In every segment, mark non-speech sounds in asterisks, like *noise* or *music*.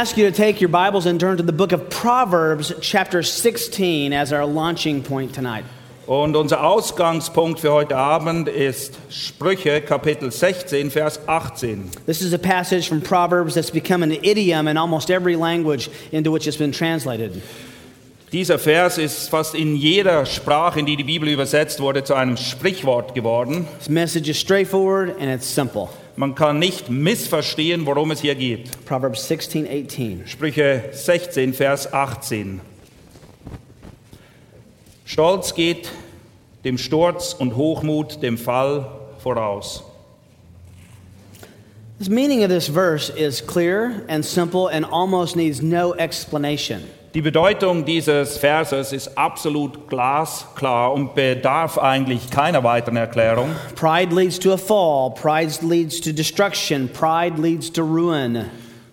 Ask you to take your Bibles and turn to the book of Proverbs, chapter 16, as our launching point tonight. Und unser Ausgangspunkt für heute Abend ist Sprüche Kapitel 16, Vers 18. This is a passage from Proverbs that's become an idiom in almost every language into which it's been translated. Dieser Vers ist fast in jeder Sprache, in die die Bibel übersetzt wurde, zu einem Sprichwort geworden. This message is straightforward and it's simple. Man kann nicht missverstehen, worum es hier geht. Proverbs 16, 18. Sprüche 16, Vers 18. Stolz geht dem Sturz und Hochmut dem Fall voraus. The meaning of this verse is clear and simple and almost needs no explanation. Die Bedeutung dieses Verses ist absolut glasklar und bedarf eigentlich keiner weiteren Erklärung. Pride leads to a fall, pride leads to destruction, pride leads to ruin.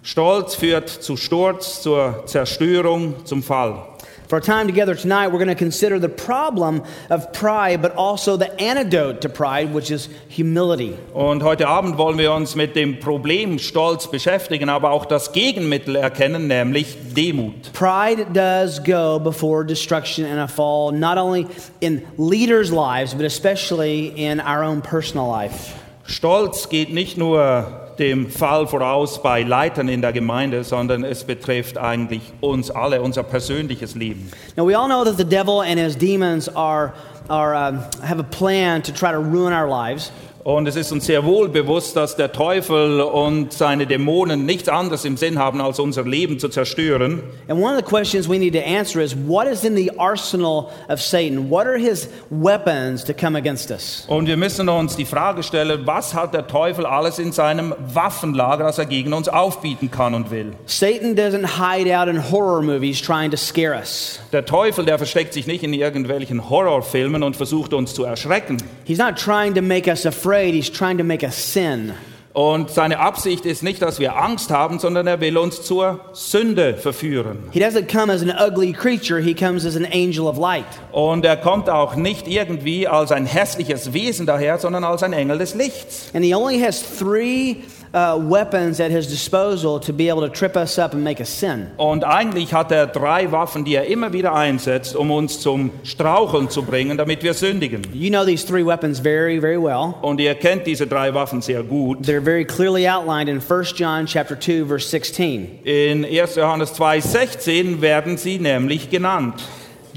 Stolz führt zu Sturz, zur Zerstörung, zum Fall. For our time together tonight, we're going to consider the problem of pride, but also the antidote to pride, which is humility. Und heute Abend wollen wir uns mit dem Problem Stolz beschäftigen, aber auch das Gegenmittel erkennen, nämlich Demut. Pride does go before destruction and a fall, not only in leaders' lives, but especially in our own personal life. Stolz geht nicht nur dem Fall voraus bei Leitern in der Gemeinde, sondern es betrifft eigentlich uns alle, unser persönliches Leben. Now, we all know that the devil and his demons are, are, um, have a plan to try to ruin our lives. Und es ist uns sehr wohl bewusst, dass der Teufel und seine Dämonen nichts anderes im Sinn haben, als unser Leben zu zerstören. And one of the questions we need to answer is what is in the arsenal of Satan? What are his weapons to come against us? Und wir müssen uns die Frage stellen, was hat der Teufel alles in seinem Waffenlager, das er gegen uns aufbieten kann und will. Satan doesn't hide out in horror movies trying to scare us. Der Teufel, der versteckt sich nicht in irgendwelchen Horrorfilmen und versucht uns zu erschrecken. He's not trying to make us afraid, he's trying to make us sin. Und seine Absicht ist nicht, dass wir Angst haben, sondern er will uns zur Sünde verführen. He doesn't come as an ugly creature, he comes as an angel of light. Und er kommt auch nicht irgendwie als ein hässliches Wesen daher, sondern als ein Engel des Lichts. And he only has three Und eigentlich hat er drei Waffen, die er immer wieder einsetzt, um uns zum Straucheln zu bringen, damit wir sündigen. You know these three weapons very, very well. Und ihr kennt diese drei Waffen sehr gut. They're very clearly outlined in 1 John chapter 2 verse 16. In 1. Johannes 2,16 werden sie nämlich genannt.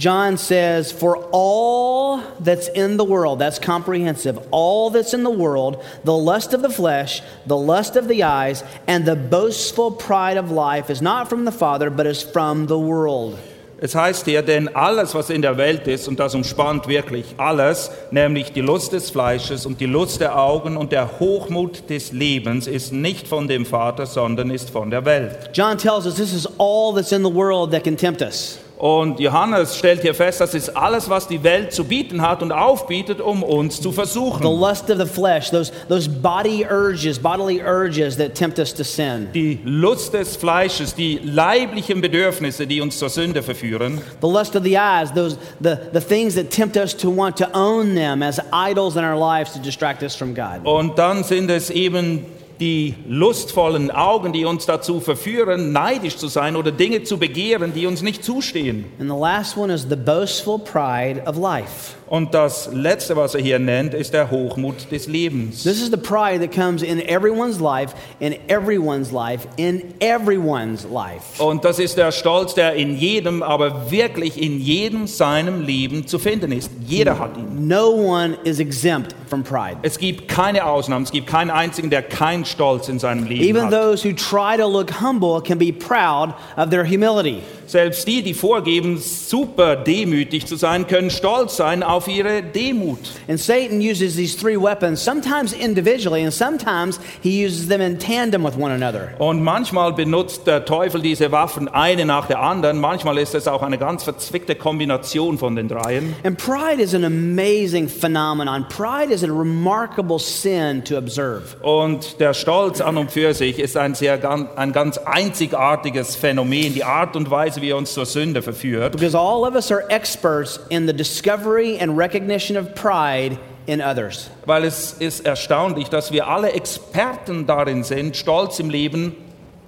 John says, For all that's in the world, that's comprehensive, all that's in the world, the lust of the flesh, the lust of the eyes, and the boastful pride of life is not from the Father, but is from the world. Es heißt hier, denn alles, was in der Welt ist, und das umspannt wirklich alles, nämlich die Lust des Fleisches und die Lust der Augen und der Hochmut des Lebens, ist nicht von dem Vater, sondern ist von der Welt. John tells us this is all that's in the world that can tempt us. Und Johannes stellt hier fest, das ist alles, was die Welt zu bieten hat und aufbietet, um uns zu The versuchen. lust of the flesh, those, those body urges, bodily urges that tempt us to sin. Die Lust des Fleisches, die leiblichen Bedürfnisse, die uns zur Sünde verführen. The lust of the eyes, those, the, the things that tempt us to want to own them as idols in our lives to distract us from God. Und dann sind es eben die lustvollen Augen, die uns dazu verführen, neidisch zu sein oder Dinge zu begehren, die uns nicht zustehen. And the last one is the boastful pride of life. Und das Letzte, was er hier nennt, ist der Hochmut des Lebens. This is the pride that comes in everyone's life, in everyone's life, in everyone's life. Und das ist der Stolz, der in jedem, aber wirklich in jedem seinem Leben zu finden ist. Jeder hat ihn. No one is exempt from pride. Es gibt keine Ausnahmen, es gibt keinen einzigen, der keinen Stolz in seinem Leben Even hat. those who try to look humble can be proud of their humility. Selbst die, die vorgeben, super demütig zu sein, können stolz sein auf ihre Demut. And Satan uses these three weapons, sometimes individually, and sometimes he uses them in tandem with one another. Und manchmal benutzt der Teufel diese Waffen eine nach der anderen. Manchmal ist es auch eine ganz verzwickte Kombination von den dreien. And pride is an amazing phenomenon. Pride is a remarkable sin to observe. Und der Stolz an und für sich ist ein, sehr, ein ganz einzigartiges Phänomen, die Art und Weise, wie er uns zur Sünde verführt. Because all of us are experts in the discovery and recognition of pride in others. Weil es ist erstaunlich, dass wir alle Experten darin sind, Stolz im Leben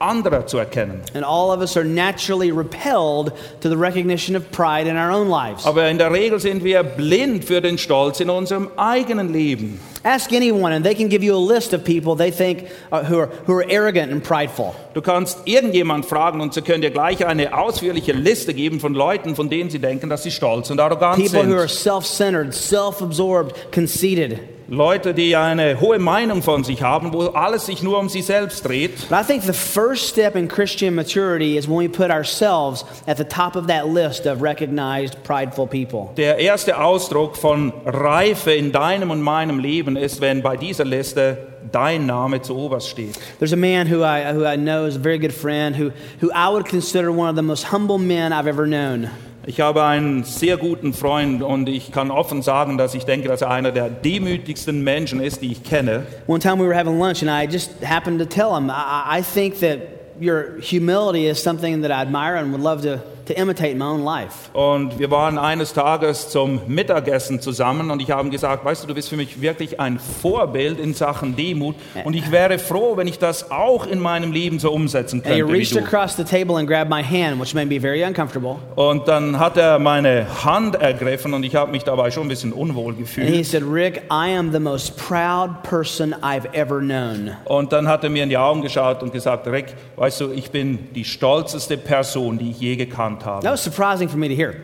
anderer zu erkennen. And all of us are naturally repelled to the recognition of pride in our own lives. Aber in der Regel sind wir blind für den Stolz in unserem eigenen Leben. Ask anyone, and they can give you a list of people they think uh, who, are, who are arrogant and prideful. Du kannst irgendjemand fragen und sie können dir gleich eine ausführliche Liste geben von Leuten, von denen sie denken, dass sie stolz und arrogant People who are sind. self centered, self absorbed, conceited. Leute, die eine hohe Meinung von sich haben, wo alles sich nur um sie selbst dreht. But I think the first step in Christian maturity is when we put ourselves at the top of that list of recognized prideful people. Der erste Ausdruck von Reife in deinem und meinem Leben ist, wenn bei dieser Liste dein Name zu oberst steht. There's a man who I, who I know is a very good friend who, who I would consider one of the most humble men I've ever known. Ich habe einen sehr guten Freund und ich kann offen sagen, dass ich denke, dass er einer der demütigsten Menschen ist, die ich kenne. One time we were having lunch and I just happened to tell him, I, I think that your humility is something that I admire and would love to, to imitate my own life. Und wir waren eines Tages zum Mittagessen zusammen und ich habe gesagt, weißt du, du bist für mich wirklich ein Vorbild in Sachen Demut und ich wäre froh, wenn ich das auch in meinem Leben so umsetzen And he könnte wie reached du. across the table and grabbed my hand, which made me very uncomfortable. Und dann hat er meine Hand ergriffen und ich habe mich dabei schon ein bisschen unwohl And he gefühlt. said, Rick, I am the most proud person I've ever known. Und dann hat er mir in die Augen geschaut und gesagt, Rick, weißt du, ich bin die stolzeste Person, die ich je gekannt That habe. was surprising for me to hear.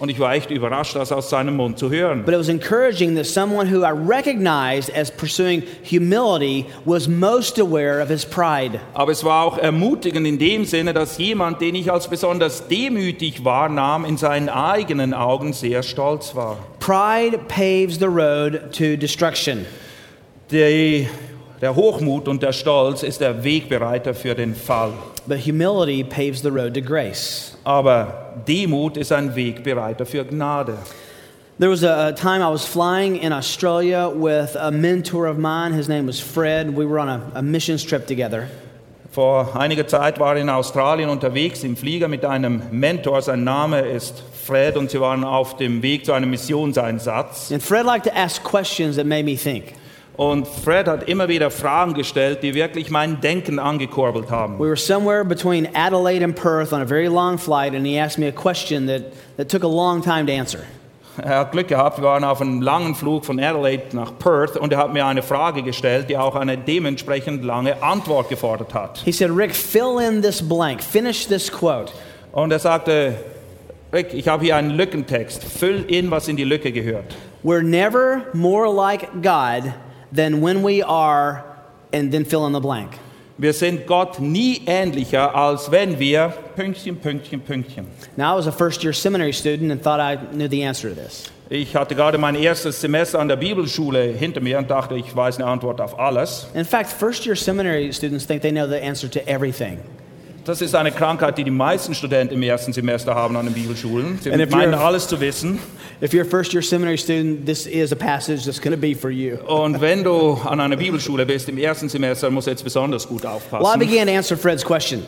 Und ich war echt überrascht, das aus seinem Mund zu hören. But it was encouraging that someone who I recognized as pursuing humility was most aware of his pride. Aber es war auch ermutigend in dem Sinne, dass jemand, den ich als besonders demütig wahrnahm, in seinen eigenen Augen sehr stolz war. Pride paves the road to destruction. Die, der Hochmut und der Stolz ist der Wegbereiter für den Fall. But humility paves the road to grace. Aber Demut ist ein Wegbereiter für Gnade. There was a, time I was flying in Australia with a mentor of mine. His name was Fred. We were on a, a missions trip together. Vor einiger Zeit war ich in Australien unterwegs im Flieger mit einem Mentor. Sein Name ist Fred und sie waren auf dem Weg zu einem Missionseinsatz. And Fred liked to ask questions that made me think. Und Fred hat immer wieder Fragen gestellt, die wirklich mein Denken angekurbelt haben. We were somewhere between Adelaide and Perth on a very long flight, and he asked me a question that, that took a long time to answer. Er hat Glück gehabt, wir waren auf einem langen Flug von Adelaide nach Perth und er hat mir eine Frage gestellt, die auch eine dementsprechend lange Antwort gefordert hat. He said, Rick, fill in this blank, finish this quote. Und er sagte, Rick, ich habe hier einen Lückentext, füll in, was in die Lücke gehört. We're never more like God than when we are, and then fill in the blank. Wir sind Gott nie ähnlicher, als wenn wir Pünktchen, Pünktchen, Pünktchen. Now, I was a first year seminary student and thought I knew the answer to this. Ich hatte gerade mein erstes Semester an der Bibelschule hinter mir und dachte, ich weiß eine Antwort auf alles. In fact, first year seminary students think they know the answer to everything. Das ist eine Krankheit, die die meisten Studenten im ersten Semester haben an den Bibelschulen. Sie And meinen alles zu wissen. If you're a first year seminary student, this is a passage that's going to be for you. Und wenn du an einer Bibelschule bist im ersten Semester, musst du jetzt besonders gut Well, I aufpassen. began to answer Fred's question.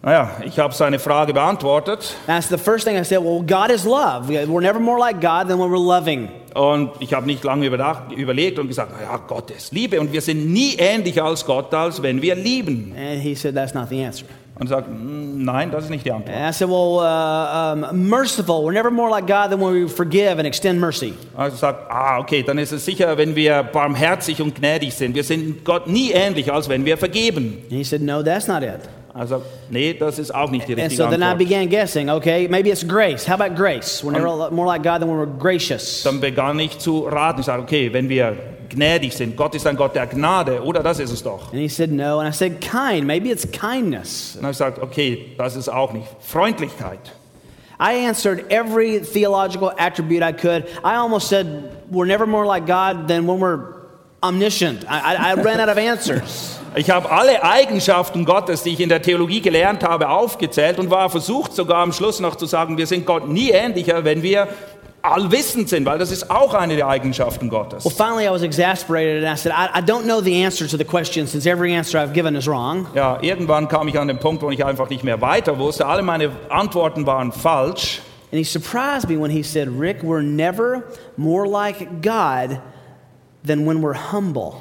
Naja, ich habe seine Frage beantwortet That's the first thing I said. Well, God is love. We're never more like God than when we're loving. und ich habe nicht lange überdacht, überlegt und gesagt, ja, Gott ist Liebe und wir sind nie ähnlicher als Gott, als wenn wir lieben. And he said, That's not the answer. Und sagt, "Mm, nein, das ist nicht die Antwort. And I said, Well, uh, um, merciful. We're never more like God than when we forgive and extend mercy. Also sagt, ah, okay, dann ist es sicher, wenn wir barmherzig und gnädig sind. Wir sind Gott nie ähnlich, als wenn wir vergeben. And he said, No, that's not it. Also, nee, das ist auch nicht die And richtige so then I Antwort. began guessing, okay, maybe it's grace. How about grace? We're never more like God than when we're gracious. Dann begann ich zu raten. Ich sagte, okay, wenn wir gnädig sind, Gott ist ein Gott der Gnade, oder das ist es doch. And he said, no. And I said, kind. Maybe it's kindness. Habe ich gesagt, okay, das ist auch nicht. Freundlichkeit. I answered every theological attribute I could. I almost said, we're never more like God than when we're omniscient. I, I, I ran out of answers. *laughs* Ich habe alle Eigenschaften Gottes, die ich in der Theologie gelernt habe, aufgezählt und war versucht sogar am Schluss noch zu sagen, wir sind Gott nie ähnlicher, wenn wir allwissend sind, weil das ist auch eine der Eigenschaften Gottes. Well, finally, I was exasperated and I said, I, I don't know the answer to the question since every answer I've given is wrong. Ja, irgendwann kam ich an den Punkt, wo ich einfach nicht mehr weiter wusste. Alle meine Antworten waren falsch. And he surprised me when he said, Rick, we're never more like God than when we're humble.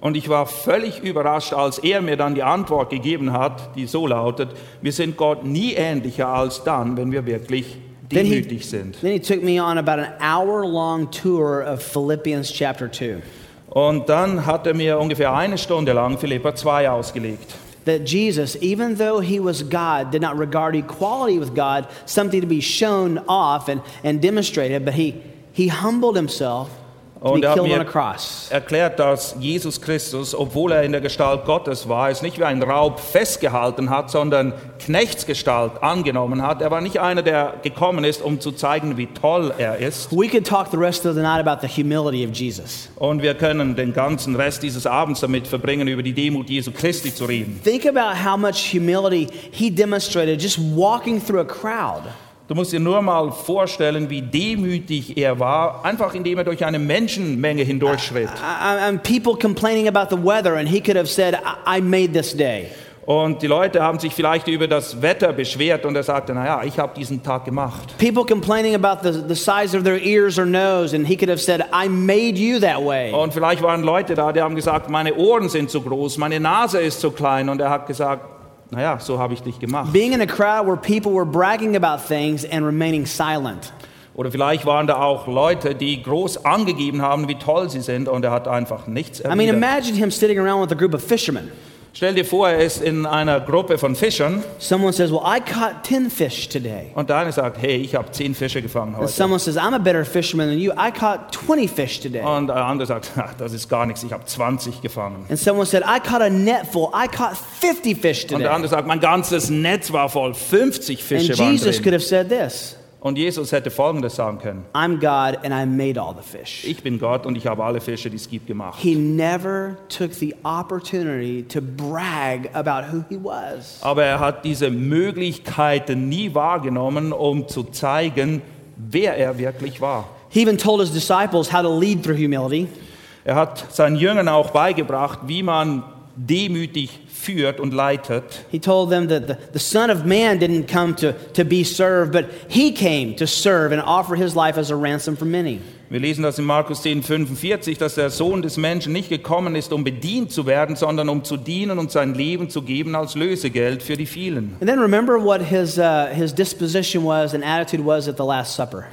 Und ich war völlig überrascht, als er mir dann die Antwort gegeben hat, die so lautet, wir sind Gott nie ähnlicher als dann, wenn wir wirklich Then he, demütig sind. then he took me on about an hour long tour of Philippians chapter 2. Und dann hat er mir ungefähr eine Stunde lang Philippa 2 ausgelegt. That Jesus, even though he was God, did not regard equality with God something to be shown off and, and demonstrated, but he, he humbled himself Und er hat mir erklärt, dass Jesus Christus, obwohl er in der Gestalt Gottes war, es nicht wie ein Raub festgehalten hat, sondern Knechtsgestalt angenommen hat. Er war nicht einer, der gekommen ist, um zu zeigen, wie toll er ist. We could talk the rest of the night about the humility of Jesus. Und wir können den ganzen Rest dieses Abends damit verbringen, über die Demut Jesu Christi zu reden. Think about how much humility he demonstrated just walking through a crowd. Du musst dir nur mal vorstellen, wie demütig er war, einfach indem er durch eine Menschenmenge hindurchschritt. And people complaining about the weather, and he could have said, I, I made this day. Und die Leute haben sich vielleicht über das Wetter beschwert und er sagte, naja, ich habe diesen Tag gemacht. People complaining about the, the size of their ears or nose, and he could have said, I made you that way. Und vielleicht waren Leute da, die haben gesagt, meine Ohren sind zu groß, meine Nase ist zu klein. Und er hat gesagt, naja, so habe ich dich gemacht. Being in a crowd where people were bragging about things and remaining silent. Oder vielleicht waren da auch Leute, die groß angegeben haben, wie toll sie sind. Und er hat einfach nichts I mean, erwidert. imagine him sitting around with a group of fishermen. Stell dir vor, er ist in einer Gruppe von Fischern Someone says, Well, I caught 10 fish today. und der eine sagt, hey, ich habe zehn Fische gefangen And heute. someone says, I'm a better fisherman than you. I caught 20 fish today. Und der andere sagt, "Ha, das ist gar nichts, ich habe 20 gefangen. And someone said, I caught a net full. I caught 50 fish Und der today. andere sagt, mein ganzes Netz war voll, 50 Fische And waren Jesus could drin. have said this Und Jesus hätte Folgendes sagen können. I'm God and I made all the fish. Ich bin Gott und ich habe alle Fische, die es gibt, gemacht. He never took the opportunity to brag about who he was. Aber er hat diese Möglichkeiten nie wahrgenommen, um zu zeigen, wer er wirklich war. He even told his disciples how to lead through humility. Er hat seinen Jüngern auch beigebracht, wie man demütig führt und leitet. He told them that the, the Son of Man didn't come to, to be served, but he came to serve and offer his life as a ransom for many. Wir lesen das in Markus 10, 45, dass der Sohn des Menschen nicht gekommen ist, um bedient zu werden, sondern um zu dienen und sein Leben zu geben als Lösegeld für die vielen. And then remember what his, uh, his disposition was and attitude was at the Last Supper.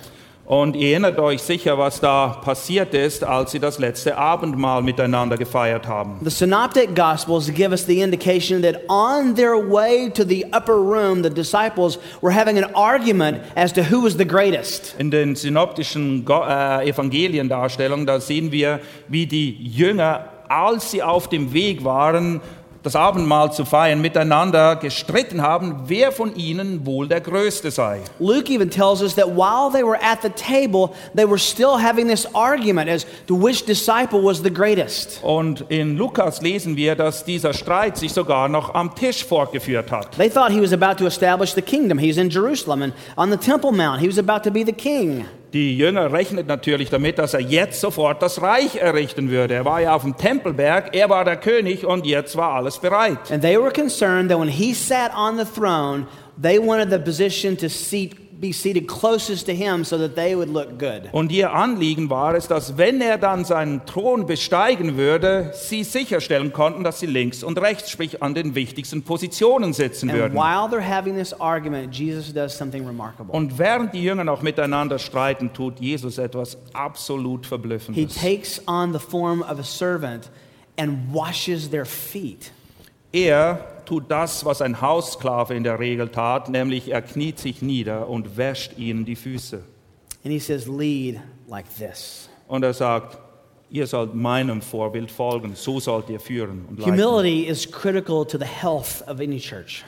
Und ihr erinnert euch sicher, was da passiert ist, als sie das letzte Abendmahl miteinander gefeiert haben. The Synoptic Gospels give us the indication that on their way to the upper room, the disciples were having an argument as to who was the greatest. In den synoptischen äh, Evangeliendarstellungen, da sehen wir, wie die Jünger, als sie auf dem Weg waren, das Abendmahl zu feiern, miteinander gestritten haben, wer von ihnen wohl der Größte sei. Luke even tells us that while they were at the table, they were still having this argument as to which disciple was the greatest. Und in Lukas lesen wir, dass dieser Streit sich sogar noch am Tisch fortgeführt hat. They thought he was about to establish the kingdom. He was in Jerusalem and on the Temple Mount. He was about to be the king. Die Jünger rechnet natürlich damit, dass er jetzt sofort das Reich errichten würde. Er war ja auf dem Tempelberg, er war der König und jetzt war alles bereit. And they were concerned that when he sat on the throne, they wanted the position to seat, be seated closest to him so that they would look good. Und ihr Anliegen war es, dass wenn er dann seinen Thron besteigen würde, sie sicherstellen konnten, dass sie links und rechts, sprich an den wichtigsten Positionen sitzen And würden. while they're having this argument, Jesus does something remarkable. Und während die Jünger noch miteinander streiten, tut Jesus etwas absolut He Verblüffendes. takes on the form of a servant and washes their feet. Er tut das, was ein Haussklave in der Regel tat, nämlich er kniet sich nieder und wäscht ihnen die Füße. And he says, Lead like this. Und er sagt, ihr sollt meinem Vorbild folgen, so sollt ihr führen und leiten. Humility is critical to the health of any church.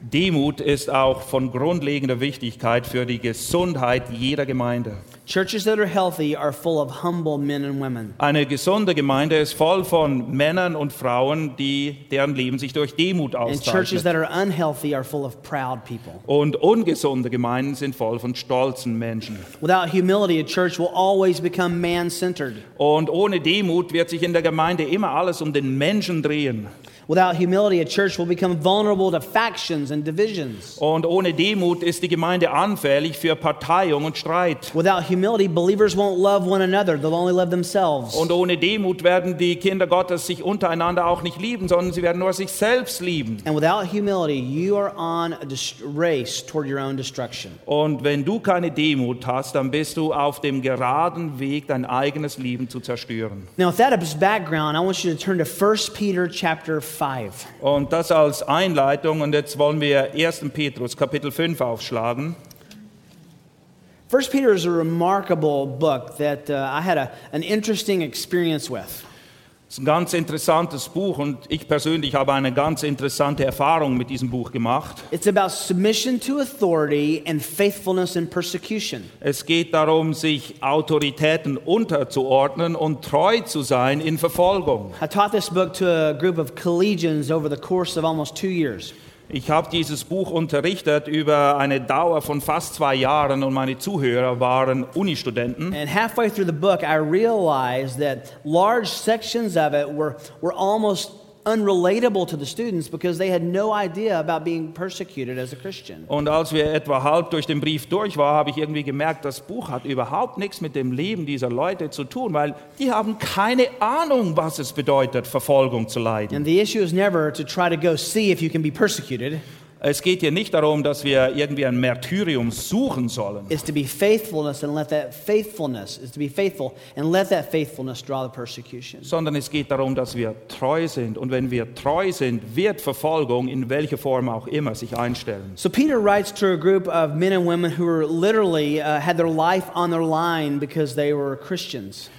Demut ist auch von grundlegender Wichtigkeit für die Gesundheit jeder Gemeinde. Churches that are healthy are full of humble men and women. Eine gesunde Gemeinde ist voll von Männern und Frauen, die, deren Leben sich durch Demut And churches auszeichnet. that are unhealthy are full of proud people. Und ungesunde Gemeinden sind voll von stolzen Menschen. Without humility, a church will always become man centered. Und ohne Demut wird sich in der Gemeinde immer alles um den Menschen drehen. Without humility, a church will become vulnerable to factions and divisions. Und ohne Demut ist die Gemeinde anfällig für Parteiung und Streit. Without humility, believers won't love one another, they'll only love themselves. Und ohne Demut werden die Kinder Gottes sich untereinander auch nicht lieben, sondern sie werden nur sich selbst lieben. And without humility, you are on a race toward your own destruction. Und wenn du keine Demut hast, dann bist du auf dem geraden Weg, dein eigenes Leben zu zerstören. Now, with that as background, I want you to turn to 1 Peter chapter 5. Und das als Einleitung. Und jetzt wollen wir 1. Petrus Kapitel 5 aufschlagen. 1 Peter is a remarkable book that uh, I had a, an interesting experience with. Es ist ein ganz interessantes Buch und ich persönlich habe eine ganz interessante Erfahrung mit diesem Buch gemacht. Es geht darum, sich Autoritäten unterzuordnen und treu zu sein in Verfolgung. I taught this book to a group of collegians over the course of almost two years. Ich habe dieses Buch unterrichtet über eine Dauer von fast zwei Jahren und meine Zuhörer waren Unistudenten. And halfway through the book, I realized that large sections of it were, were almost unrelatable to the students because they had no idea about being persecuted as a Christian. Und als wir etwa halb durch den Brief durch waren, habe ich irgendwie gemerkt, das Buch hat überhaupt nichts mit dem Leben dieser Leute zu tun, weil die haben keine Ahnung, was es bedeutet, Verfolgung zu leiden. And the issue is never to try to go see if you can be persecuted. Es geht hier nicht darum, dass wir irgendwie ein Märtyrium suchen sollen, It's to be faithfulness and let that faithfulness is to be faithful and let that faithfulness draw the persecution. sondern es geht darum, dass wir treu sind. Und wenn wir treu sind, wird Verfolgung in welcher Form auch immer sich einstellen. So Peter writes to a group of men and women who were literally uh, had their life on their line because they were Christians.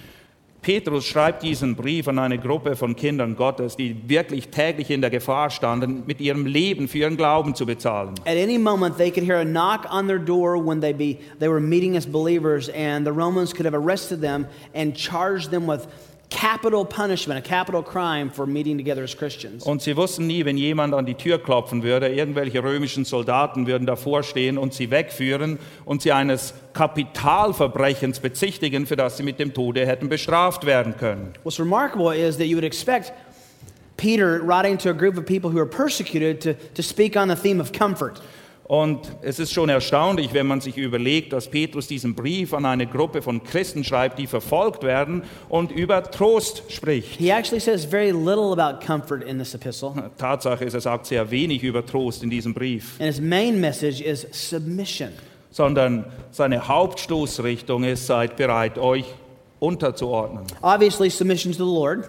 Petrus schreibt diesen Brief an eine Gruppe von Kindern Gottes, die wirklich täglich in der Gefahr standen, mit ihrem Leben für ihren Glauben zu bezahlen. At any moment, they could hear a knock on their door when they, be, they were meeting as believers, and the Romans could have arrested them and charged them with capital punishment, a capital crime for meeting together as Christians. Und sie wussten nie, wenn jemand an die Tür klopfen würde, irgendwelche römischen Soldaten würden davor stehen und sie wegführen und sie eines Kapitalverbrechens bezichtigen, für das sie mit dem Tode hätten bestraft werden können. What's remarkable is that you would expect Peter, writing to a group of people who are persecuted, to, to speak on the theme of comfort. Und es ist schon erstaunlich, wenn man sich überlegt, dass Petrus diesen Brief an eine Gruppe von Christen schreibt, die verfolgt werden und über Trost spricht. He actually says very little about comfort in this epistle, Tatsache ist, er sagt sehr wenig über Trost in diesem Brief, and his main message is submission. sondern seine Hauptstoßrichtung ist, seid bereit, euch unterzuordnen. Obviously, submission to the Lord.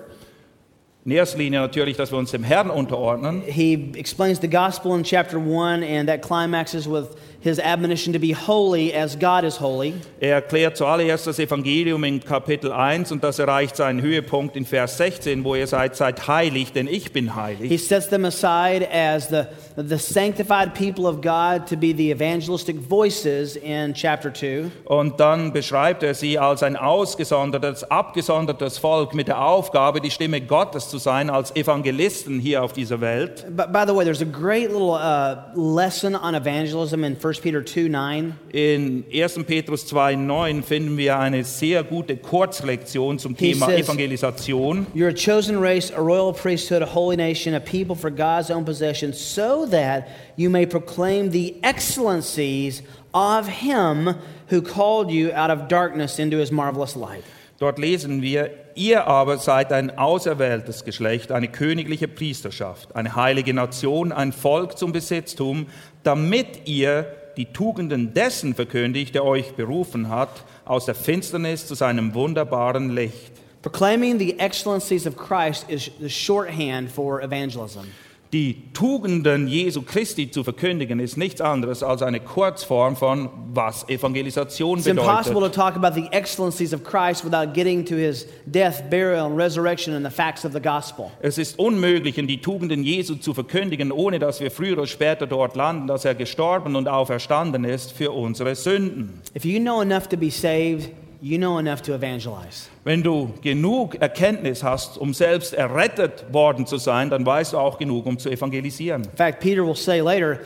In erster Linie natürlich, dass wir uns dem Herrn unterordnen. He explains the gospel in chapter 1, and that climaxes with his admonition to be holy as God is holy. Er erklärt zuallererst das Evangelium in Kapitel 1 und das erreicht seinen Höhepunkt in Vers 16, wo ihr seid, seid heilig, denn ich bin He heilig. sets them aside as the, the sanctified people of God to be the evangelistic voices in chapter 2. Und dann beschreibt er sie als ein ausgesondertes, abgesondertes Volk mit der Aufgabe, die Stimme Gottes zu sein, als Evangelisten hier auf dieser Welt. But by the way, there's a great little uh, lesson on evangelism in 1 Peter 2 9. In 1. Petrus 2,9 finden wir eine sehr gute Kurzlektion zum He Thema says- Evangelisation. You're a chosen race, a royal priesthood, a holy nation, a people for God's own possession, so that you may proclaim the excellencies of Him who called you out of darkness into His marvelous light. Dort lesen wir, ihr aber seid ein auserwähltes Geschlecht, eine königliche Priesterschaft, eine heilige Nation, ein Volk zum Besitztum, damit ihr die Tugenden dessen verkündigt, der euch berufen hat, aus der Finsternis zu seinem wunderbaren Licht. Proclaiming the excellencies of Christ is the shorthand for evangelism. Die Tugenden Jesu Christi zu verkündigen, ist nichts anderes als eine Kurzform von was Evangelisation It's impossible to bedeutet. talk about the excellencies of Christ without getting to his death, burial, and resurrection and the facts of the gospel. Es ist unmöglich, in die Tugenden Jesu zu verkündigen, ohne dass wir früher oder später dort landen, dass er gestorben und auferstanden ist für unsere Sünden. If you know enough to be saved, you know enough to evangelize. Wenn du genug Erkenntnis hast, um selbst errettet worden zu sein, dann weißt du auch genug, um zu evangelisieren. In fact, Peter will say later,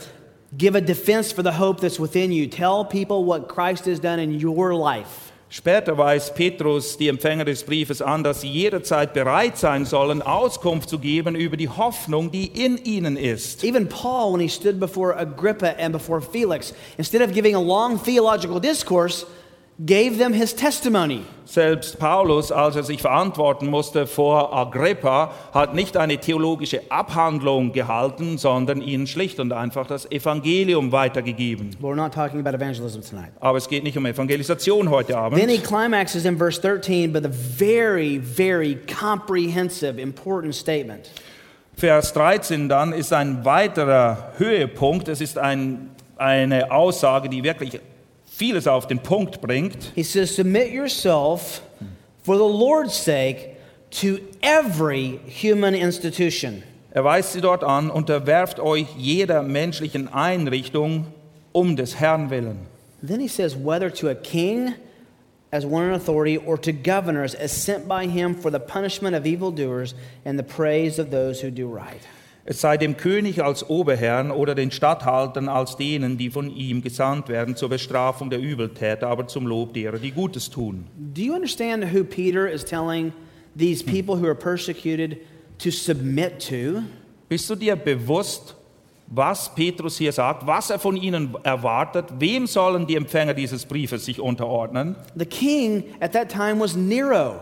give a defense for the hope that's within you. Tell people what Christ has done in your life. Später weist Petrus die Empfänger des Briefes an, dass sie jederzeit bereit sein sollen, Auskunft zu geben über die Hoffnung, die in ihnen ist. Even Paul, when he stood before Agrippa and before Felix, instead of giving a long theological discourse, gave them his testimony. Selbst Paulus, als er sich verantworten musste vor Agrippa, hat nicht eine theologische Abhandlung gehalten, sondern ihnen schlicht und einfach das Evangelium weitergegeben. We're not talking about evangelism tonight. Aber es geht nicht um Evangelisation heute Then he Abend. climaxes in verse 13 with a very, very comprehensive, important statement. Vers 13 dann ist ein weiterer Höhepunkt. Es ist ein, eine Aussage, die wirklich vieles auf den Punkt bringt. He says, Submit yourself for the Lord's sake to every human institution. Er weist sie dort an, unterwerft euch jeder menschlichen Einrichtung um des Herrn willen. Then he says, Whether to a king as one in authority or to governors as sent by him for the punishment of evildoers and the praise of those who do right. Es sei dem König als Oberherrn oder den Statthaltern als denen, die von ihm gesandt werden zur Bestrafung der Übeltäter, aber zum Lob derer, die Gutes tun. Do you understand who Peter is telling these people who are persecuted to submit to? Bist du dir bewusst, was Petrus hier sagt, was er von ihnen erwartet? Wem sollen die Empfänger dieses Briefes sich unterordnen? The king at that time was Nero.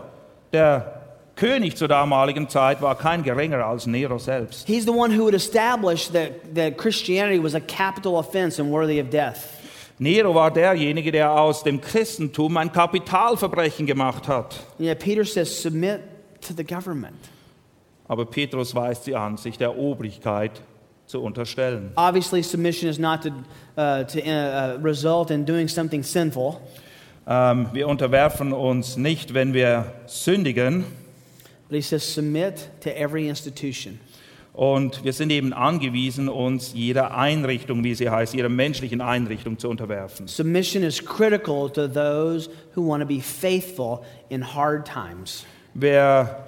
Der König zur damaligen Zeit war kein geringerer als Nero selbst. He's the one who would establish that, that Christianity was a capital offense and worthy of death. Nero war derjenige, der aus dem Christentum ein Kapitalverbrechen gemacht hat. Yet Peter says, submit to the government. Aber Petrus weist sie an, sich der Obrigkeit zu unterstellen. Obviously, submission is not to, uh, to uh, uh, result in doing something sinful, Ähm, wir unterwerfen uns nicht, wenn wir sündigen. But he says, submit to every institution. Und wir sind eben angewiesen, uns jeder Einrichtung, wie sie heißt, jeder menschlichen Einrichtung zu unterwerfen. Submission is critical to those who want to be faithful in hard times. Wer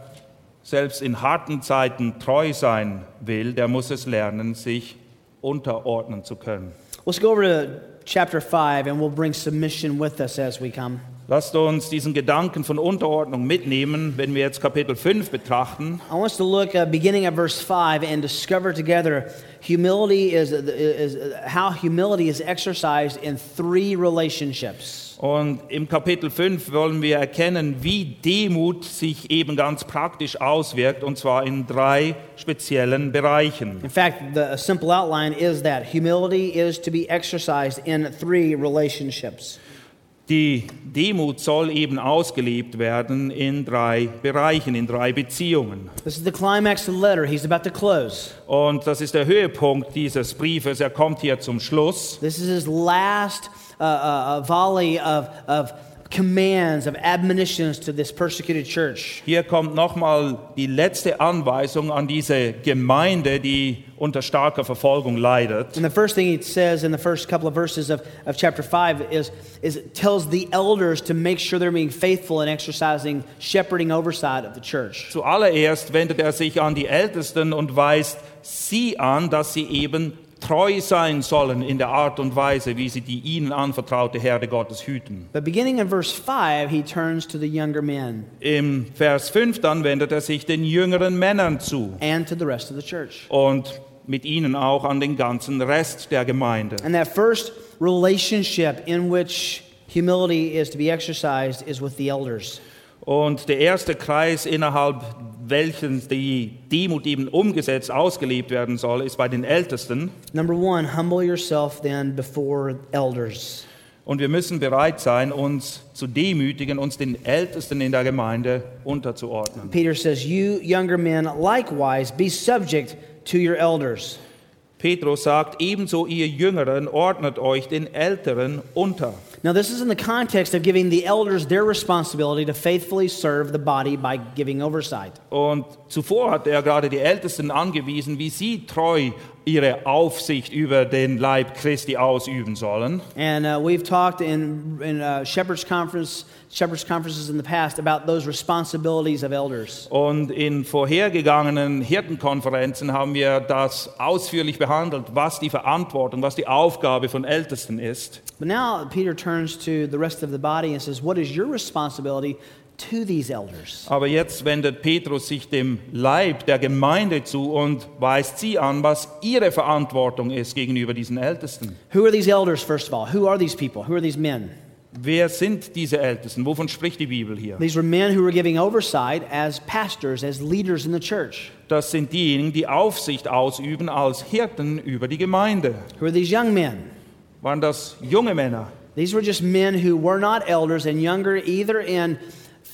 selbst in harten Zeiten treu sein will, der muss es lernen, sich unterordnen zu können. Let's go over to chapter 5 and we'll bring submission with us as we come. Lasst uns diesen Gedanken von Unterordnung mitnehmen, wenn wir jetzt Kapitel 5 betrachten. I want us to look uh, beginning at verse 5 and discover together humility is, is how humility is exercised in three relationships. Und im Kapitel 5 wollen wir erkennen, wie Demut sich eben ganz praktisch auswirkt, und zwar in drei speziellen Bereichen. In fact, the simple outline is that humility is to be exercised in three relationships. Die Demut soll eben ausgelebt werden in drei Bereichen, in drei Beziehungen. This is the climax of the letter. He's about to close. Und das ist der Höhepunkt dieses Briefes. Er kommt hier zum Schluss. This is his last uh, uh, uh, volley of, of commands, of admonitions to this persecuted church. Hier kommt nochmal die letzte Anweisung an diese Gemeinde, die unter starker Verfolgung leidet. And the first thing he says in the first couple of verses of, of chapter 5 is, is it tells the elders to make sure they're being faithful in exercising shepherding oversight of the church. Zuallererst wendet er sich an die Ältesten und weist sie an, dass sie eben treu sein sollen in der Art und Weise, wie sie die ihnen anvertraute Herde Gottes hüten. But beginning in verse 5, he turns to the younger men Im Vers 5 dann wendet er sich den jüngeren Männern zu and to the rest of the church. und mit ihnen auch an den ganzen Rest der Gemeinde. And that first relationship in which humility is to be exercised is with the elders. Und der erste Kreis, innerhalb welchen die Demut eben umgesetzt, ausgelebt werden soll, ist bei den Ältesten. Number one, humble yourself then before elders. Und wir müssen bereit sein, uns zu demütigen, uns den Ältesten in der Gemeinde unterzuordnen. Peter says, You younger men likewise be subject to your elders. Petrus sagt, ebenso ihr Jüngeren ordnet euch den Älteren unter. Now, this is in the context of giving the elders their responsibility to faithfully serve the body by giving oversight. Und zuvor hat er gerade die Ältesten angewiesen, wie sie treu ihre Aufsicht über den Leib Christi ausüben sollen. And uh, we've talked in, in uh, shepherds conference, shepherds conferences in the past about those responsibilities of elders. Und in vorhergegangenen Hirtenkonferenzen haben wir das ausführlich behandelt, was die Verantwortung, was die Aufgabe von Ältesten ist. But now Peter turns to the rest of the body and says, What is your responsibility to these elders? Aber jetzt wendet Petrus sich dem Leib der Gemeinde zu und weist sie an, was ihre Verantwortung ist gegenüber diesen Ältesten. Who are these elders, first of all? Who are these people? Who are these men? Wer sind diese Ältesten? Wovon spricht die Bibel hier? These were men who were giving oversight as pastors, as leaders in the church. Das sind diejenigen, die Aufsicht ausüben als Hirten über die Gemeinde. Who are these young men? Waren das junge Männer? These were just men who were not elders and younger either in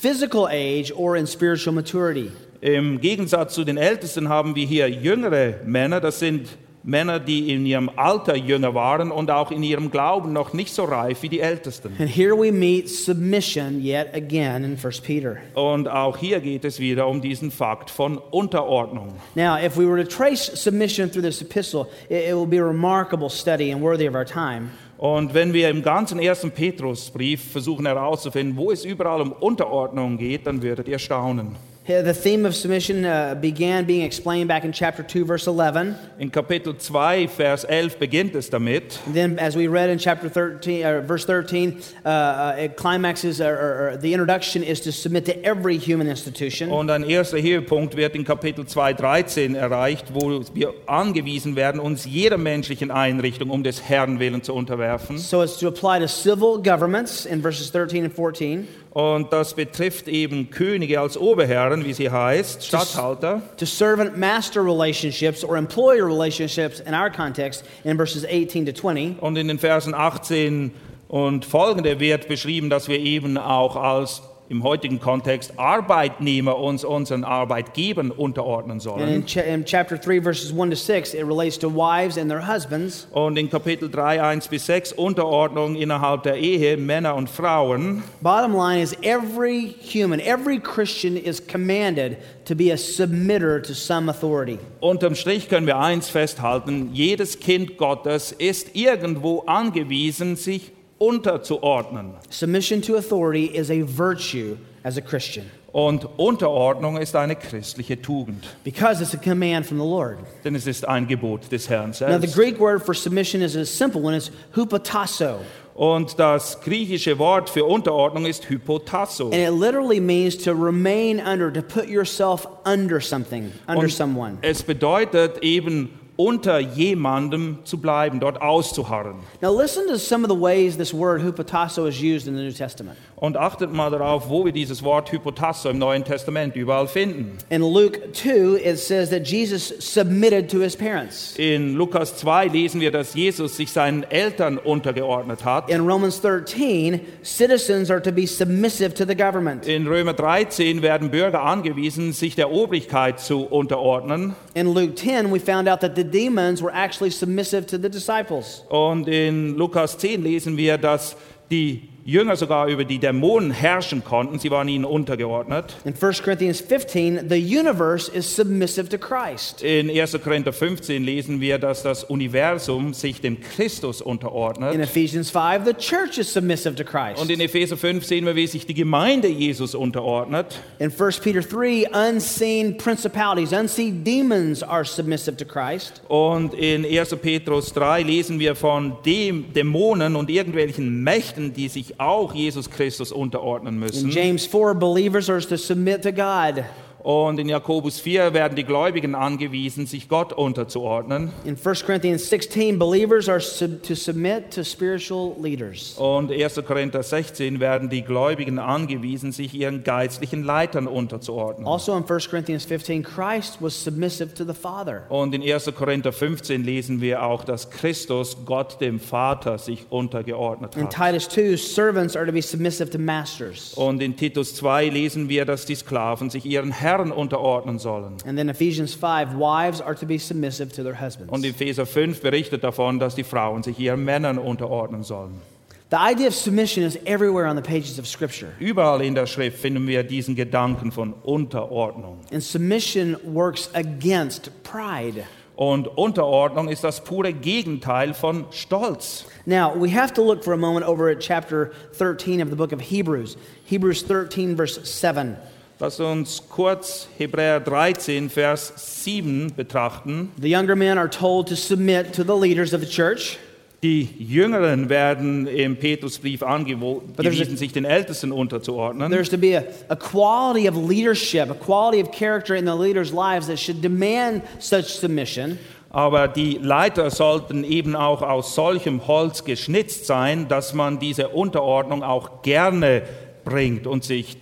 physical age or in spiritual maturity. Im Gegensatz zu den Ältesten haben wir hier jüngere Männer. Das sind Männer, die in ihrem Alter jünger waren und auch in ihrem Glauben noch nicht so reif wie die Ältesten. And here we meet submission yet again in 1 Peter. Und auch hier geht es wieder um diesen Fakt von Unterordnung. Now, if we were to trace submission through this epistle, it, it will be a remarkable study and worthy of our time. Und wenn wir im ganzen ersten Petrusbrief versuchen herauszufinden, wo es überall um Unterordnung geht, dann würdet ihr staunen. The theme of submission uh, began being explained back in chapter 2, verse 11. In Kapitel 2, Vers 11 beginnt es damit. And then, as we read in chapter 13, uh, verse 13, uh, uh, it climaxes, or, or, or the introduction is to submit to every human institution. Und ein erster Höhepunkt wird in Kapitel 2, 13 erreicht, wo wir angewiesen werden, uns jeder menschlichen Einrichtung um des Herrn willen zu unterwerfen. So it's to apply to civil governments in verses 13 and 14, Und das betrifft eben Könige als Oberherren, wie sie heißt, Statthalter. to servant master relationships or employer relationships in our context in verses 18 to 20. Und in den Versen 18 und folgende wird beschrieben, dass wir eben auch als im heutigen Kontext Arbeitnehmer uns unseren Arbeitgebern unterordnen sollen. in chapter 3, verses 1 to 6, it relates to wives and their husbands. Und in Kapitel 3, 1 bis 6 Unterordnung innerhalb der Ehe, Männer und Frauen. Bottom line is every human, every Christian is commanded to be a submitter to some authority. Unterm Strich können wir eins festhalten, jedes Kind Gottes ist irgendwo angewiesen, sich unterzuordnen. Submission to authority is a virtue as a Christian Und Unterordnung ist eine christliche Tugend, because it's a command from the Lord. denn es ist ein Gebot des Herrn Now, the. Greek word for submission is a simple one. It's hupotasso. Und das griechische Wort für Unterordnung ist Hypotasso. And it literally means to remain under, to put yourself under something, under Und someone. es bedeutet eben unter jemandem zu bleiben, dort auszuharren. Now, listen to some of the ways this word hupotasso is used in the New Testament. Und achtet mal darauf, wo wir dieses Wort Hypotasso im Neuen Testament überall finden. In Luke 2, it says that Jesus submitted to his parents. In Lukas 2 lesen wir, dass Jesus sich seinen Eltern untergeordnet hat. In Romans 13, citizens are to be submissive to the government. In Römer 13 werden Bürger angewiesen, sich der Obrigkeit zu unterordnen. In Luke 10, we found out that the demons were actually submissive to the disciples. Und in Lukas 10 lesen wir, dass die Jünger sogar über die Dämonen herrschen konnten. Sie waren ihnen untergeordnet. In 1 Corinthians 15, the universe is submissive to Christ. In 1. Korinther 15 lesen wir, dass das Universum sich dem Christus In unterordnet. Ephesians 5, the church is submissive to Christ. Und in Epheser 5 sehen wir, wie sich die Gemeinde Jesus unterordnet. In 1 Peter 3, unseen principalities, unseen demons are submissive to Christ. Und in 1. Petrus 3 lesen wir von dem Dämonen und irgendwelchen Mächten, die sich auch Jesus Christus unterordnen In müssen. James 4, believers are to submit to God. Und in Jakobus 4 werden die Gläubigen angewiesen, sich Gott unterzuordnen. In 1 Corinthians 16, believers are sub- to submit to spiritual leaders. Und 1. Korinther 16 werden die Gläubigen angewiesen, sich ihren geistlichen Leitern unterzuordnen. Also in 1 Corinthians 15, Christ was submissive to the Father. Und in 1. Korinther 15 lesen wir auch, dass Christus Gott dem Vater sich untergeordnet In hat. Titus 2, servants are to be submissive to masters. Und in Titus 2 lesen wir, dass die Sklaven sich ihren Herren Unterordnen sollen. And then Ephesians 5 wives are to be submissive to their husbands. Und Epheser 5 berichtet davon, dass die Frauen sich ihren Männern unterordnen sollen. The idea of submission is everywhere on the pages of Scripture. Überall in der Schrift finden wir diesen Gedanken von Unterordnung. And submission works against pride. Und Unterordnung ist das pure Gegenteil von Stolz. Now, we have to look for a moment over at chapter 13 of the book of Hebrews. Hebrews 13, verse 7. Lass uns kurz Hebräer 13, Vers 7 betrachten. The younger men are told to submit to the leaders of the church. Die Jüngeren werden im Petrusbrief angewiesen, sich den Ältesten unterzuordnen. There's to be a, a quality of leadership, a quality of character in the leaders' lives that should demand such submission. Aber die Leiter sollten eben auch aus solchem Holz geschnitzt sein, dass man diese Unterordnung auch gerne bringt und sich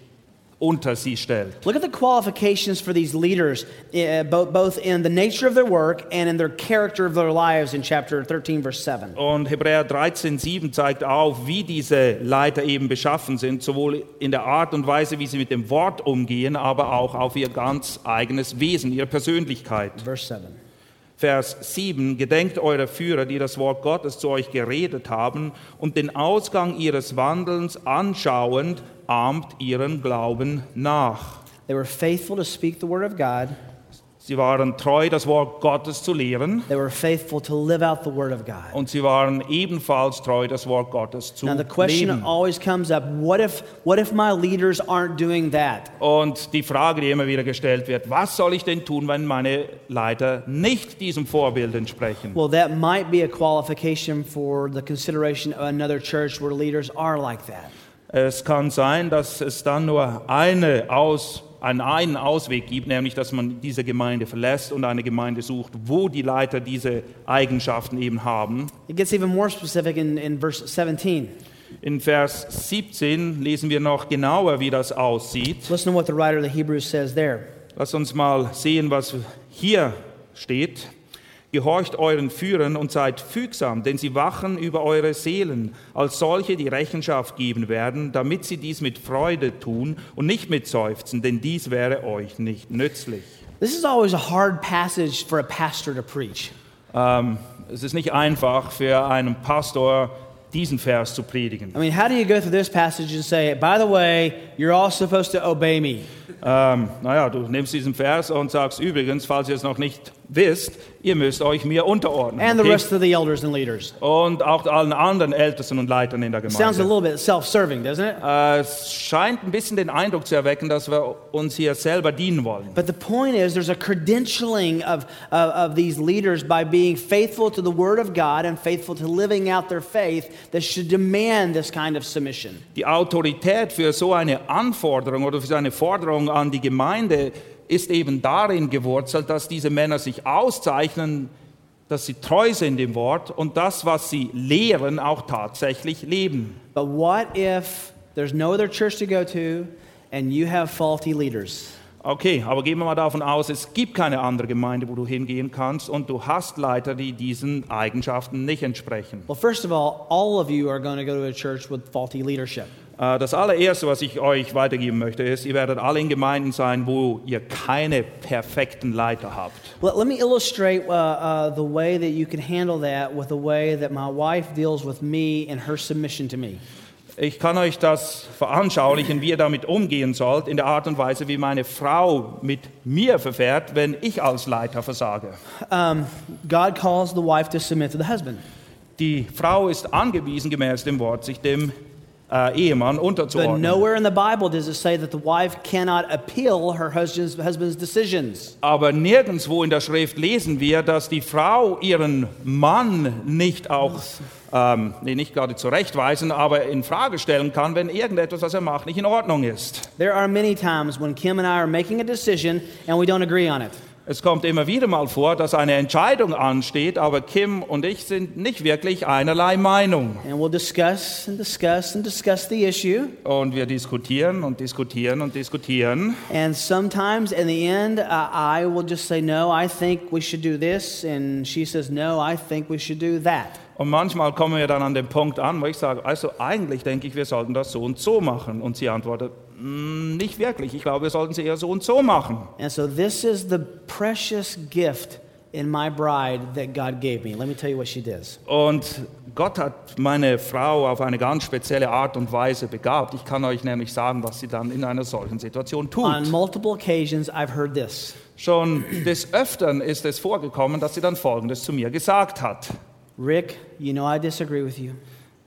unter sie stellt. Look at the qualifications for these leaders, uh, both, both in the nature of their work and in their character of their lives in chapter 13, verse 7. Und Hebräer 13, 7 zeigt auf, wie diese Leiter eben beschaffen sind, sowohl in der Art und Weise, wie sie mit dem Wort umgehen, aber auch auf ihr ganz eigenes Wesen, ihre Persönlichkeit. Verse 7. Vers 7, gedenkt eurer Führer, die das Wort Gottes zu euch geredet haben, und den Ausgang ihres Wandelns anschauend, ahmt ihren Glauben nach. They were faithful to speak the word of God. Sie waren treu, das Wort Gottes zu lehren, They were faithful to live out the word of God. und sie waren ebenfalls treu, das Wort Gottes zu Now the question leben. always comes up: What if, what if my leaders aren't doing that? Und die Frage, die immer wieder gestellt wird, was soll ich denn tun, wenn meine Leiter nicht diesem Vorbild entsprechen? Well, that might be a qualification for the consideration of another church where leaders are like that. Es kann sein, dass es dann nur eine Aus, einen, einen Ausweg gibt, nämlich dass man diese Gemeinde verlässt und eine Gemeinde sucht, wo die Leiter diese Eigenschaften eben haben. It gets even more specific in, in verse 17. In Vers 17 lesen wir noch genauer, wie das aussieht. Listen to what the writer of the Hebrews says there. Lass uns mal sehen, was hier steht. Gehorcht euren Führern und seid fügsam, denn sie wachen über eure Seelen, als solche, die Rechenschaft geben werden, damit sie dies mit Freude tun und nicht mit Seufzen, denn dies wäre euch nicht nützlich. This is always a hard passage for a pastor to preach. Ähm, es ist nicht einfach für einen Pastor, diesen Vers zu predigen. I mean, how do you go through this passage and say, by the way, you're all supposed to obey me? Ähm, naja, du nimmst diesen Vers und sagst übrigens, falls ihr es noch nicht wisst, ihr müsst euch mir unterordnen. And the okay? rest of the elders and leaders. Und auch allen anderen Ältesten und Leitern in der Sounds a Gemeinde. little bit self serving, doesn't it? Äh, Es scheint ein bisschen den Eindruck zu erwecken, dass wir uns hier selber dienen wollen. But the point is, there's a credentialing of, of, of these leaders by being faithful to the Word of God and faithful to living out their faith that should demand this kind of submission. Die Autorität für so eine Anforderung oder für so eine Forderung an die Gemeinde ist eben darin gewurzelt, dass diese Männer sich auszeichnen, dass sie treu sind im Wort und das, was sie lehren, auch tatsächlich leben. But what if there's no other church to go to and you have faulty leaders? Okay, aber gehen wir mal davon aus, es gibt keine andere Gemeinde, wo du hingehen kannst und du hast Leiter, die diesen Eigenschaften nicht entsprechen. Well, first of all, all of you are going to go to a church with faulty leadership. Äh, Das allererste, was ich euch weitergeben möchte, ist, ihr werdet alle in Gemeinden sein, wo ihr keine perfekten Leiter habt. Let, let me illustrate uh, uh, the way that you can handle that with the way that my wife deals with me and her submission to me. Ich kann euch das veranschaulichen, wie ihr damit umgehen sollt, in der Art und Weise, wie meine Frau mit mir verfährt, wenn ich als Leiter versage. Um, God calls the wife to submit to the husband. Die Frau ist angewiesen, gemäß dem Wort, sich dem äh, Ehemann But unterzuordnen. nowhere in the Bible does it say that the wife cannot appeal her husband's, husband's decisions. Aber nirgendwo in der Schrift lesen wir, dass die Frau ihren Mann nicht auch, ähm, nee, nicht gerade zurechtweisen, aber in Frage stellen kann, wenn irgendetwas, was er macht, nicht in Ordnung ist. There are many times when Kim and I are making a decision and we don't agree on it. Es kommt immer wieder mal vor, dass eine Entscheidung ansteht, aber Kim und ich sind nicht wirklich einerlei Meinung. And we'll discuss and discuss and discuss the issue. Und wir diskutieren und diskutieren und diskutieren. And sometimes in the end, uh, I will just say, No, I think we should do this. And she says, No, I think we should do that. Und manchmal kommen wir dann an den Punkt an, wo ich sage, also eigentlich denke ich, wir sollten das so und so machen. Und sie antwortet, "Mm, nicht wirklich. Ich glaube, wir sollten es eher so und so machen. And so, this is the precious gift in my bride that God gave me. Let me tell you what she does. Und Gott hat meine Frau auf eine ganz spezielle Art und Weise begabt. Ich kann euch nämlich sagen, was sie dann in einer solchen Situation On tut. multiple occasions, I've heard this Schon des Öfteren ist es vorgekommen, dass sie dann Folgendes zu mir gesagt hat. Rick, you know I disagree with you,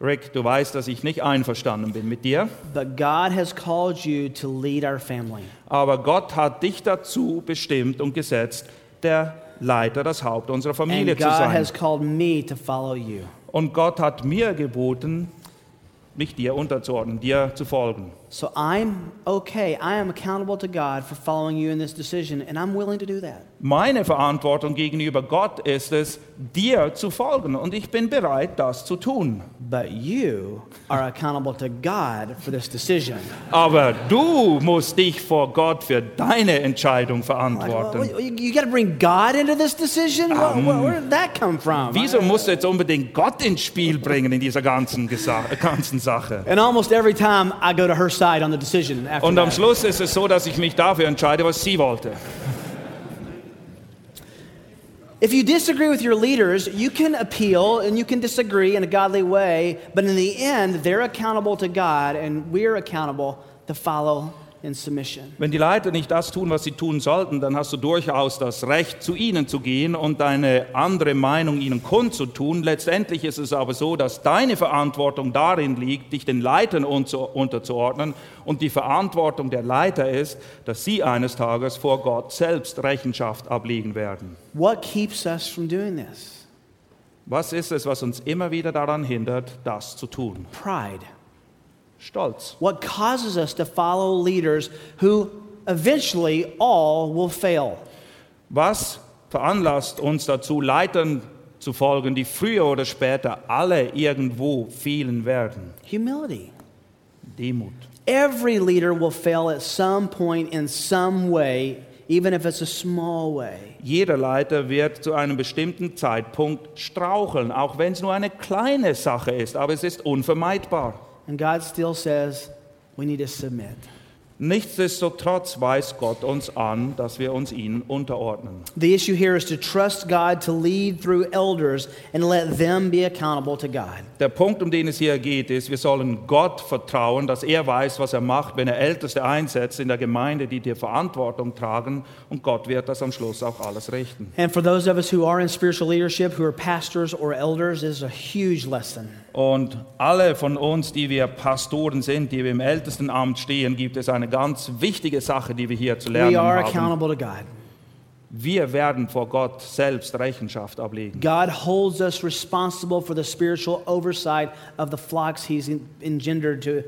Rick, du weißt, dass ich nicht einverstanden bin mit dir, but God has called you to lead our family. aber Gott hat dich dazu bestimmt und gesetzt, der Leiter, das Haupt unserer Familie And zu God sein. has called me to follow you. Und Gott hat mir geboten, mich dir unterzuordnen, dir zu folgen. So I'm okay. I am accountable to God for following you in this decision, and I'm willing to do that. Meine Verantwortung gegenüber Gott ist es, dir zu folgen und ich bin bereit, das zu tun. But you are accountable to God for this decision. Aber du musst dich vor Gott für deine Entscheidung Like, well, verantworten. you got to bring God into this decision? Well, um, well, where did that come from? Wieso musst du jetzt unbedingt Gott ins Spiel bringen in dieser ganzen, ganzen Sache? And almost every time I go to her side on the decision after Und am that. Schluss ist es so, dass ich mich dafür entscheide, was sie wollte. If you disagree with your leaders, you can appeal and you can disagree in a godly way, but in the end, they're accountable to God and we're accountable to follow in submission. Wenn die Leiter nicht das tun, was sie tun sollten, dann hast du durchaus das Recht, zu ihnen zu gehen und deine andere Meinung ihnen kundzutun. Letztendlich ist es aber so, dass deine Verantwortung darin liegt, dich den Leitern unterzuordnen und die Verantwortung der Leiter ist, dass sie eines Tages vor Gott selbst Rechenschaft ablegen werden. What keeps us from doing this? Was ist es, was uns immer wieder daran hindert, das zu tun? Pride. Stolz. What causes us to follow leaders who eventually all will fail? Was veranlasst uns dazu, Leitern zu folgen, die früher oder später alle irgendwo fehlen werden? Humility. Demut. Every leader will fail at some point in some way, even if it's a small way. Jeder Leiter wird zu einem bestimmten Zeitpunkt straucheln, auch wenn es nur eine kleine Sache ist, aber es ist unvermeidbar. And God still says we need to submit. Nichtsdestotrotz weist Gott uns an, dass wir uns ihnen unterordnen. The issue here is to trust God to lead through elders and let them be accountable to God. Der Punkt, um den es hier geht, ist, wir sollen Gott vertrauen, dass er weiß, was er macht, wenn er Älteste einsetzt in der Gemeinde, die die Verantwortung tragen, und Gott wird das am Schluss auch alles richten. And for those of us who are in spiritual leadership, who are pastors or elders, this is a huge lesson. Und alle von uns, die wir Pastoren sind, die wir im Ältestenamt stehen, gibt es eine ganz wichtige Sache, die wir hier zu lernen We are haben. accountable to God. Wir werden vor Gott selbst Rechenschaft ablegen. God holds us responsible for the spiritual oversight of the flocks He's en- engendered to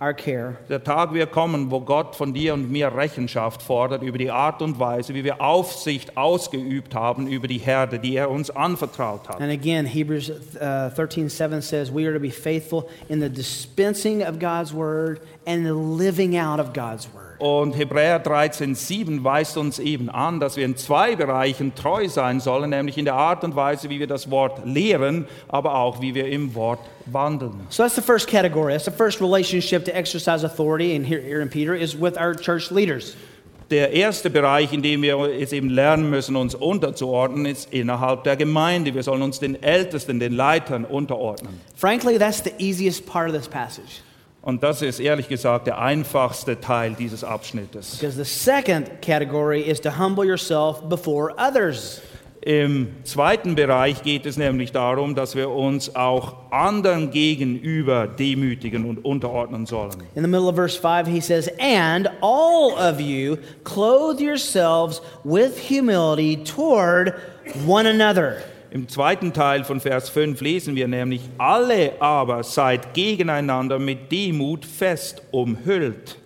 our care. Der Tag wird kommen, wo Gott von dir und mir Rechenschaft fordert über die Art und Weise, wie wir Aufsicht ausgeübt haben über die Herde, die er uns anvertraut hat. And again, Hebrews uh, 13 7 says, We are to be faithful in the dispensing of God's word and the living out of God's word. Und Hebräer 13,7 weist uns eben an, dass wir in zwei Bereichen treu sein sollen, nämlich in der Art und Weise, wie wir das Wort lehren, aber auch wie wir im Wort wandeln. So that's the first category. That's the first relationship to exercise authority, and here, here in Peter, is with our church leaders. Der erste Bereich, in dem wir jetzt eben lernen müssen, uns unterzuordnen, ist innerhalb der Gemeinde. Wir sollen uns den Ältesten, den Leitern unterordnen. Frankly, that's the easiest part of this passage. Und das ist ehrlich gesagt der einfachste Teil dieses Abschnittes. Because the second category is to humble yourself before others. Im zweiten Bereich geht es nämlich darum, dass wir uns auch anderen gegenüber demütigen und unterordnen sollen. In the middle of verse 5, he says, And all of you clothe yourselves with humility toward one another. Im zweiten Teil von Vers 5 lesen wir nämlich, alle aber seid gegeneinander mit Demut fest umhüllt.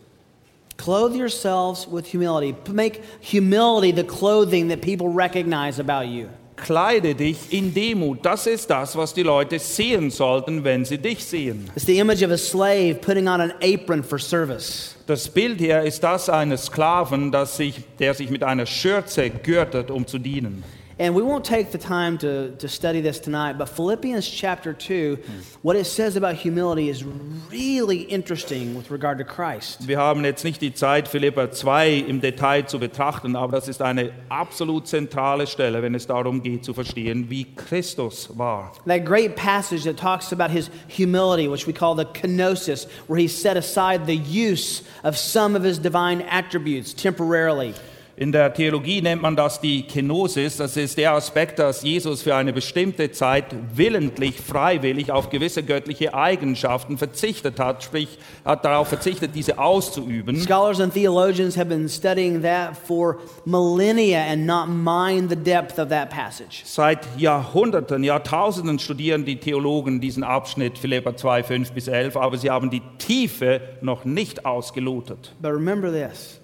Clothe yourselves with humility. Make humility the clothing that people recognize about you. Kleide dich in Demut. Das ist das, was die Leute sehen sollten, wenn sie dich sehen. It's the image of a slave putting on an apron for service. Das Bild hier ist das eines Sklaven, das sich, der sich mit einer Schürze gürtet, um zu dienen. And we won't take the time to, to study this tonight, but Philippians chapter 2, hmm. what it says about humility is really interesting with regard to Christ. Wir haben jetzt nicht die Zeit, Philippa 2 im Detail zu betrachten, aber das ist eine absolut zentrale Stelle, wenn es darum geht zu verstehen, wie Christus war. That great passage that talks about his humility, which we call the kenosis, where he set aside the use of some of his divine attributes temporarily. In der Theologie nennt man das die Kenosis. Das ist der Aspekt, dass Jesus für eine bestimmte Zeit willentlich, freiwillig auf gewisse göttliche Eigenschaften verzichtet hat, sprich hat darauf verzichtet, diese auszuüben. Scholars and theologians have been studying that for millennia and not mined the depth of that passage. Seit Jahrhunderten, Jahrtausenden studieren die Theologen diesen Abschnitt Philipper 2, 5 bis 11, aber sie haben die Tiefe noch nicht ausgelotet. But remember this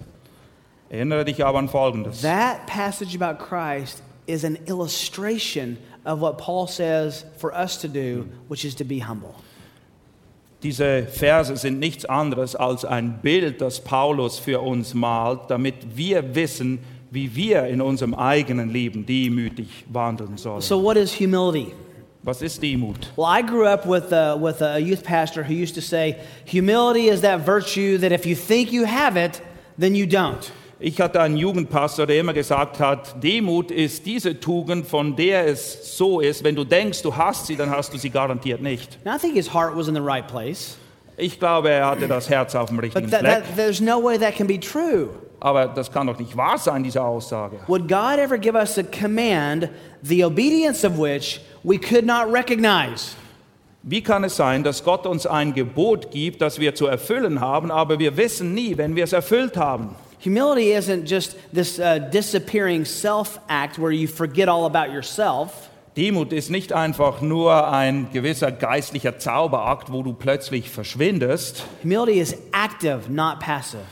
Erinnere dich aber an Folgendes. that passage about Christ is an illustration of what Paul says for us to do, which is to be humble. Diese Verse sind nichts anderes als ein Bild, das Paulus für uns malt, damit wir wissen, wie wir in unserem eigenen Leben demütig wandeln sollen. So, what is humility? Was ist Demut? Well, I grew up with a, with a youth pastor who used to say, humility is that virtue that if you think you have it, then you don't. Ich hatte einen Jugendpastor, der immer gesagt hat, Demut ist diese Tugend, von der es so ist, wenn du denkst, du hast sie, dann hast du sie garantiert nicht. Now, I think his heart was in the right place, Ich glaube, er hatte das Herz auf dem richtigen but that, Fleck. that, there's no way that can be true. Aber das kann doch nicht wahr sein, diese Aussage. Would God ever give us a command, the obedience of which we could not recognize? Wie kann es sein, dass Gott uns ein Gebot gibt, das wir zu erfüllen haben, aber wir wissen nie, wenn wir es erfüllt haben? Humility isn't just this uh, disappearing self act where you forget all about yourself. Demut ist nicht einfach nur ein gewisser geistlicher Zauberakt, wo du plötzlich verschwindest. Humility is active, not passive.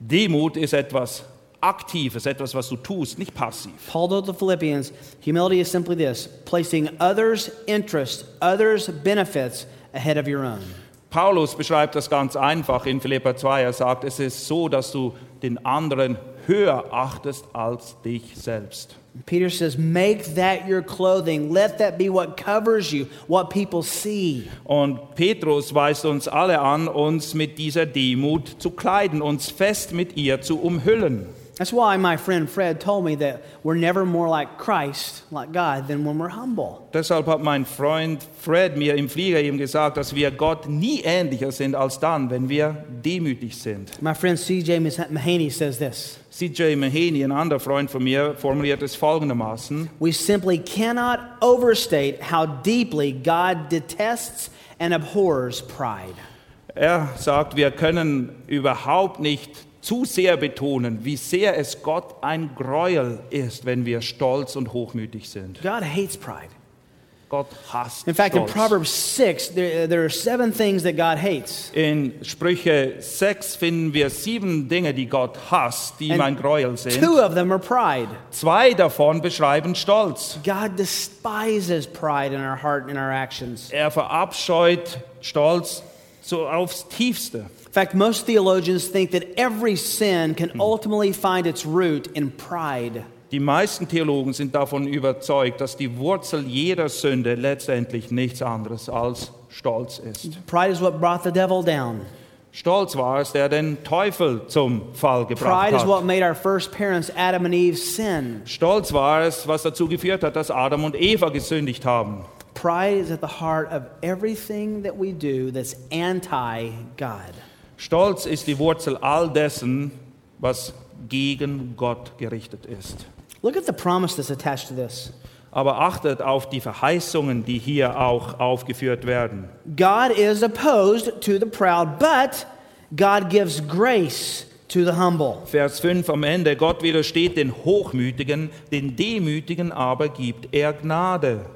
Demut ist etwas Aktives, etwas, was du tust, nicht passiv. Paul told the Philippians humility is simply this placing others' interests, others' benefits ahead of your own. Paulus beschreibt das ganz einfach in Philippa 2. Er sagt, es ist so, dass du den anderen höher achtest als dich selbst. Peter says, Make that your clothing. Let that be what covers you, what people see. Und Petrus weist uns alle an, uns mit dieser Demut zu kleiden, uns fest mit ihr zu umhüllen. That's why my friend Fred told me that we're never more like Christ, like God, than when we're humble. Deshalb hat mein Freund Fred mir im Flieger eben gesagt, dass wir Gott nie ähnlicher sind als dann, wenn wir demütig sind. My friend C.J. Mahaney says this CJ Mahaney, ein anderer Freund von mir, formuliert es folgendermaßen. We simply cannot overstate how deeply God detests and abhors pride. Er sagt, wir können überhaupt nicht zu sehr betonen, wie sehr es Gott ein Gräuel ist, wenn wir stolz und hochmütig sind. God hates pride. Gott hasst In fact, in Stolz. Proverbs 6, there, there are seven things that God hates. In Sprüche 6 finden wir sieben Dinge, die Gott hasst, die ihm ein Gräuel sind. Two of them are pride. Zwei davon beschreiben Stolz. God despises pride in our heart and in our actions. Er verabscheut Stolz so aufs Tiefste. In fact, most theologians think that every sin can ultimately find its root in pride. Die meisten Theologen sind davon überzeugt, dass die Wurzel jeder Sünde letztendlich nichts anderes als Stolz ist. Pride is what brought the devil down. Stolz war es, der den Teufel zum Fall gebracht Pride is what hat. made our first parents, Adam and Eve, sin. Stolz war es, was dazu geführt hat, dass Adam und Eva gesündigt haben. Pride is at the heart of everything that we do that's anti God. Stolz ist die Wurzel all dessen, was gegen Gott gerichtet ist. Look at the promise that's attached to this. Aber achtet auf die Verheißungen, die hier auch aufgeführt werden. God is opposed to the proud, but God gives grace to the humble. Vers 5 am Ende, Gott widersteht den Hochmütigen, den Demütigen aber gibt er Gnade.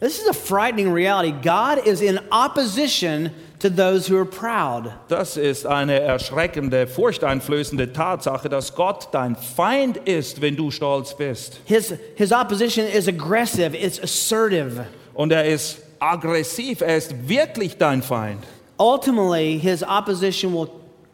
This is a frightening reality. God is in opposition to those who are proud. Das ist eine erschreckende, furchteinflößende Tatsache, dass Gott dein Feind ist, wenn du stolz bist. His, his opposition is aggressive, it's assertive. Und er ist aggressiv, er ist wirklich dein Feind. Ultimately, his opposition will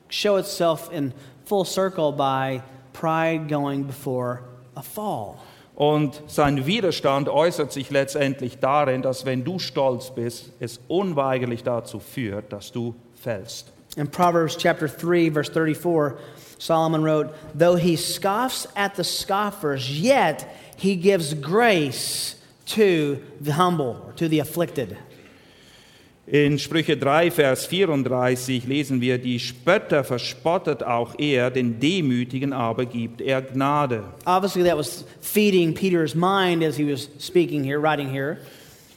show itself in full circle by pride going before a fall. Und sein Widerstand äußert sich letztendlich darin, dass wenn du stolz bist, es unweigerlich dazu führt, dass du fällst. In Proverbs chapter 3, verse 34, Solomon wrote, Though he scoffs at the scoffers, yet he gives grace to the humble, to the afflicted. In Sprüche 3, Vers 34 lesen wir, die Spötter verspottet auch er, den Demütigen aber gibt er Gnade. Obviously, that was feeding Peter's mind as he was speaking here, writing here.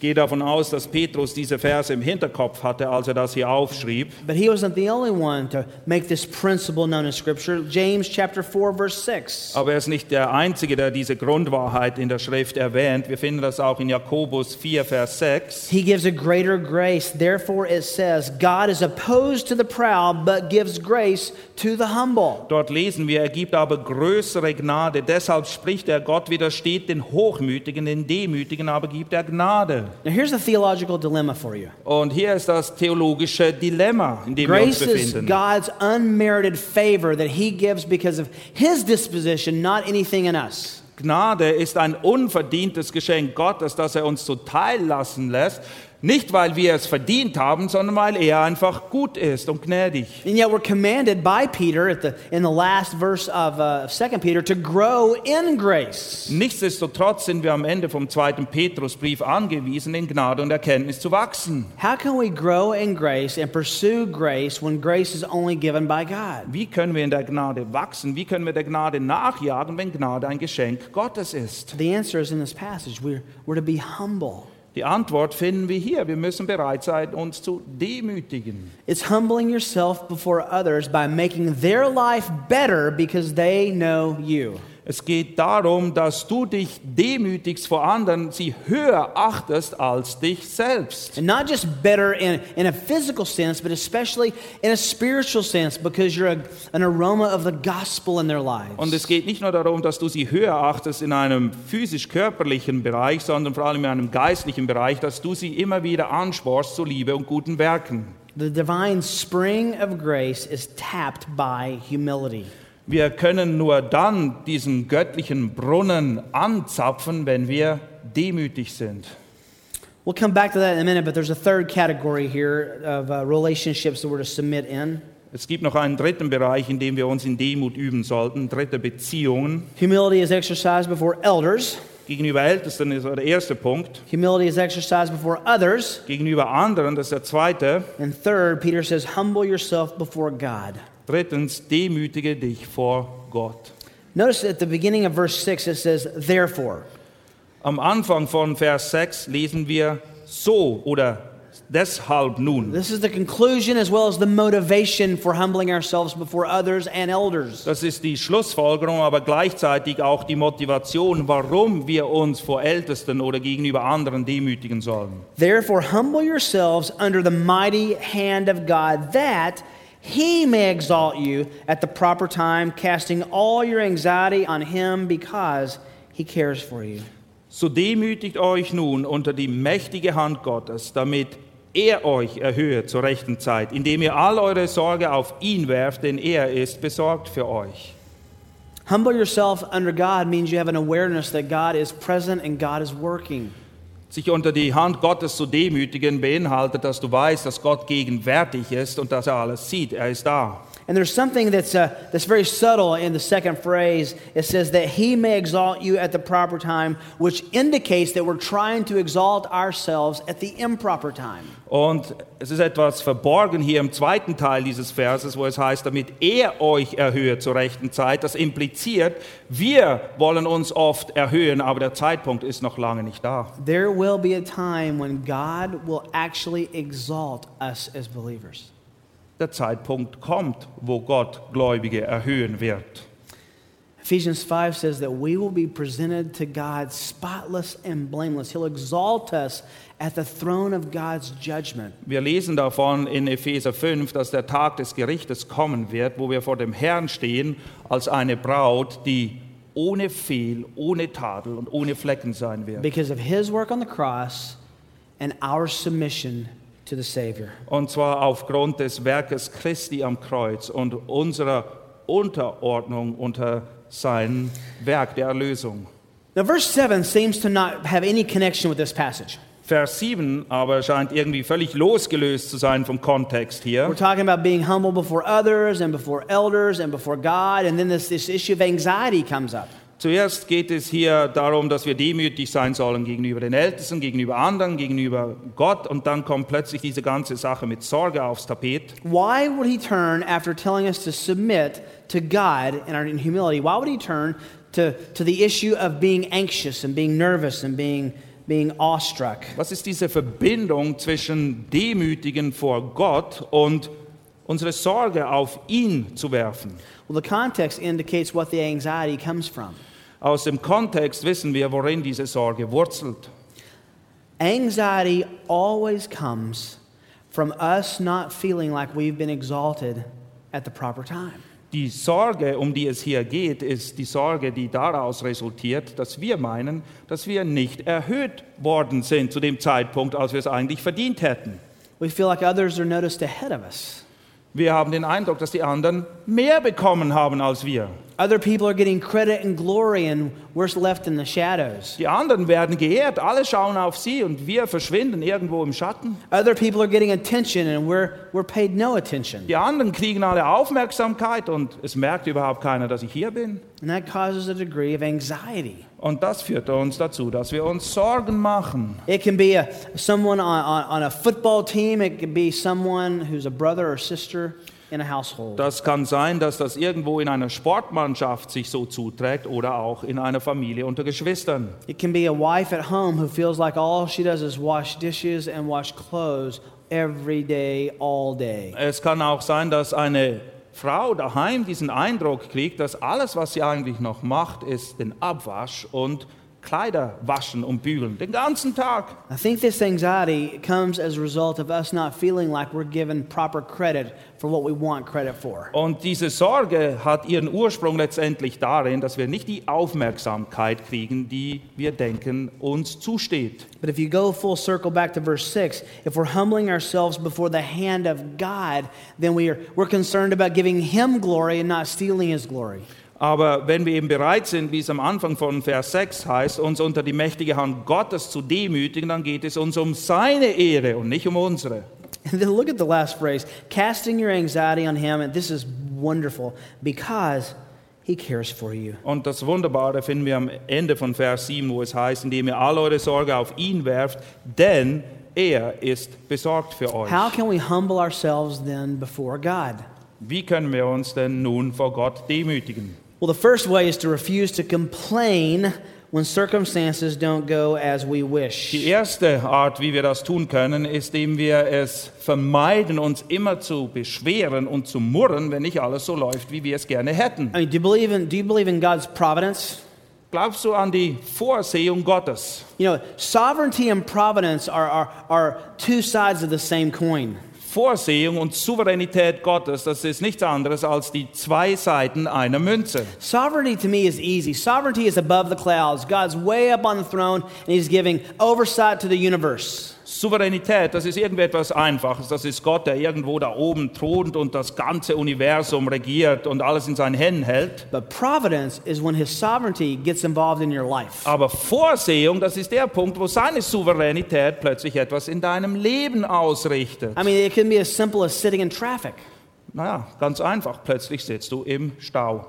Ich gehe davon aus, dass Petrus diese Verse im Hinterkopf hatte, als er das hier aufschrieb. But he wasn't the only one to make this principle known in Scripture. James chapter 4, verse 6. Aber er ist nicht der Einzige, der diese Grundwahrheit in der Schrift erwähnt. Wir finden das auch in Jakobus 4, Vers 6. He gives a greater grace. Therefore, it says, God is opposed to the proud, but gives grace to the humble. Dort lesen wir, er gibt aber größere Gnade. Deshalb spricht er, Gott widersteht den Hochmütigen, den Demütigen aber gibt er Gnade. Now, here's a theological dilemma for you Und hier ist das theologische Dilemma, in dem wir uns grace is. God's unmerited favor that He gives because of His disposition, not anything in us. Gnade ist ein unverdientes Geschenk Gottes, das er uns zuteil lassen lässt. Nicht, weil wir es verdient haben, sondern weil er einfach gut ist und gnädig. And yet, we're commanded by Peter at the, in the last verse of uh, 2 Peter to grow in grace. Nichtsdestotrotz sind wir am Ende vom zweiten Petrusbrief angewiesen, in Gnade und Erkenntnis zu wachsen. How can we grow in grace and pursue grace when grace is only given by God? Wie können wir in der Gnade wachsen? Wie können wir der Gnade nachjagen, wenn Gnade ein Geschenk Gottes ist? The answer is in this passage. We're, we're to be humble. Die Antwort finden wir hier. Wir müssen bereit sein, uns zu demütigen. It's humbling yourself before others by making their life better because they know you. Es geht darum, dass du dich demütigst vor anderen, sie höher achtest als dich selbst. And not just better in, in a physical sense, but especially in a spiritual sense because you're a, an aroma of the gospel in their lives. Und es geht nicht nur darum, dass du sie höher achtest in einem physisch-körperlichen Bereich, sondern vor allem in einem geistlichen Bereich, dass du sie immer wieder ansporst zu Liebe und guten Werken. The divine spring of grace is tapped by humility. Wir können nur dann diesen göttlichen Brunnen anzapfen, wenn wir demütig sind. We'll come back to that in a minute, but there's a third category here of uh, relationships that we're to submit in. Es gibt noch einen dritten Bereich, in dem wir uns in Demut üben sollten, dritte Beziehungen. Humility is exercised before elders. Gegenüber Ältesten ist der erste Punkt. Humility is exercised before others. Gegenüber anderen, das ist der zweite. And third, Peter says, humble yourself before God. Drittens, demütige dich vor Gott. Notice at the beginning of verse 6, it says, therefore. Am Anfang von Vers 6 lesen wir so oder deshalb nun. This is the conclusion as well as the motivation for humbling ourselves before others and elders. Das ist die Schlussfolgerung, aber gleichzeitig auch die Motivation, warum wir uns vor Ältesten oder gegenüber anderen demütigen sollen. Therefore, humble yourselves under the mighty hand of God, that he may exalt you at the proper time, casting all your anxiety on him because he cares for you. So demütigt euch nun unter die mächtige Hand Gottes, damit er euch erhöhe zur rechten Zeit, indem ihr all eure Sorge auf ihn werft, denn er ist besorgt für euch. Humble yourself under God means you have an awareness that God is present and God is working. Sich unter die Hand Gottes zu demütigen beinhaltet, dass du weißt, dass Gott gegenwärtig ist und dass er alles sieht. Er ist da. And there's something that's, uh, that's very subtle in the second phrase. It says that he may exalt you at the proper time, which indicates that we're trying to exalt ourselves at the improper time. Und es ist etwas verborgen hier im zweiten Teil dieses Verses, wo es heißt, damit er euch erhöhe zur rechten Zeit. Das impliziert, wir wollen uns oft erhöhen, aber der Zeitpunkt ist noch lange nicht da. There will be a time when God will actually exalt us as believers. Der Zeitpunkt kommt, wo Gott Gläubige erhöhen wird. Ephesians 5 says that we will be presented to God spotless and blameless. He'll exalt us at the throne of God's judgment. Wir lesen davon in Epheser 5, dass der Tag des Gerichtes kommen wird, wo wir vor dem Herrn stehen als eine Braut, die ohne Fehl, ohne Tadel und ohne Flecken sein wird. because of his work on the cross and our submission to the Savior. Und zwar aufgrund des Werkes Christi am Kreuz und unserer Unterordnung unter sein Werk der Erlösung. Now, verse 7 seems to not have any connection with this passage. Vers 7 aber scheint irgendwie völlig losgelöst zu sein vom Kontext We're hier. talking about being humble before others and before elders and before God, and then this, this issue of anxiety comes up. Zuerst geht es hier darum, dass wir demütig sein sollen gegenüber den Ältesten, gegenüber anderen, gegenüber Gott und dann kommt plötzlich diese ganze Sache mit Sorge aufs Tapet. Why would he turn after telling us to submit to God in our in humility? Why would he turn to, to the issue of being anxious and being nervous and being, being awestruck? Was ist diese Verbindung zwischen Demütigen vor Gott und unsere Sorge auf ihn zu werfen? Well, the context indicates what the anxiety comes from. Aus dem Kontext wissen wir, worin diese Sorge wurzelt. Anxiety always comes from us not feeling like we've been exalted at the proper time. Die Sorge, um die es hier geht, ist die Sorge, die daraus resultiert, dass wir meinen, dass wir nicht erhöht worden sind zu dem Zeitpunkt, als wir es eigentlich verdient hätten. We feel like others are noticed ahead of us. Wir haben den Eindruck, dass die anderen mehr bekommen haben als wir. Other people are getting credit and glory, and we're left in the shadows. Die anderen werden geehrt, alle schauen auf sie und wir verschwinden irgendwo im Schatten. Other people are getting attention, and we're, we're paid no attention. Die anderen kriegen alle Aufmerksamkeit und es merkt überhaupt keiner, dass ich hier bin. And that causes a degree of anxiety. Und das führt uns dazu, dass wir uns Sorgen machen. It can be a, someone on, on, on a football team, it can be someone who's a brother or sister in a household. Das kann sein, dass das irgendwo in einer Sportmannschaft sich so zuträgt oder auch in einer Familie unter Geschwistern. It can be a wife at home who feels like all she does is wash dishes and wash clothes every day, all day. Es kann auch sein, dass eine Frau daheim diesen Eindruck kriegt, dass alles, was sie eigentlich noch macht, ist den Abwasch und Kleider waschen und bügeln, den ganzen Tag. I think this anxiety comes as a result of us not feeling like we're given proper credit for what we want credit for. Und diese Sorge hat ihren Ursprung letztendlich darin, dass wir nicht die Aufmerksamkeit kriegen, die wir denken uns zusteht. But if you go full circle back to verse 6, if we're humbling ourselves before the hand of God, then we are, we're concerned about giving Him glory and not stealing His glory. Aber wenn wir eben bereit sind, wie es am Anfang von Vers 6 heißt, uns unter die mächtige Hand Gottes zu demütigen, dann geht es uns um seine Ehre und nicht um unsere. And *laughs* then look at the last phrase casting your anxiety on Him. And this is wonderful because He cares for you. Und das Wunderbare finden wir am Ende von Vers 7, wo es heißt, indem ihr all eure Sorge auf ihn werft, denn er ist besorgt für euch. How can we humble ourselves then before God? Wie können wir uns denn nun vor Gott demütigen? Well, the first way is to refuse to complain when circumstances don't go as we Die wish. erste Art, wie wir das tun können, ist, indem wir es vermeiden, uns immer zu beschweren und zu murren, wenn nicht alles so läuft, wie wir es gerne hätten. I mean, do you believe in, do you believe in God's providence? Glaubst du an die Vorsehung Gottes? You know, sovereignty and providence are, are, are two sides of the same coin. Vorsehung und Souveränität Gottes, das ist nichts anderes als die zwei Seiten einer Münze. Sovereignty to me is easy. Sovereignty is above the clouds. God's way up on the throne, and He's giving oversight to the universe. Souveränität, das ist irgendetwas Einfaches. Das ist Gott, der irgendwo da oben thront und das ganze Universum regiert und alles in seinen Händen hält. But providence is when His sovereignty gets involved in your life. Aber Vorsehung, das ist der Punkt, wo seine Souveränität plötzlich etwas in deinem Leben ausrichtet. I mean, it can be as simple as sitting in traffic. Naja, ganz einfach. Plötzlich sitzt du im Stau.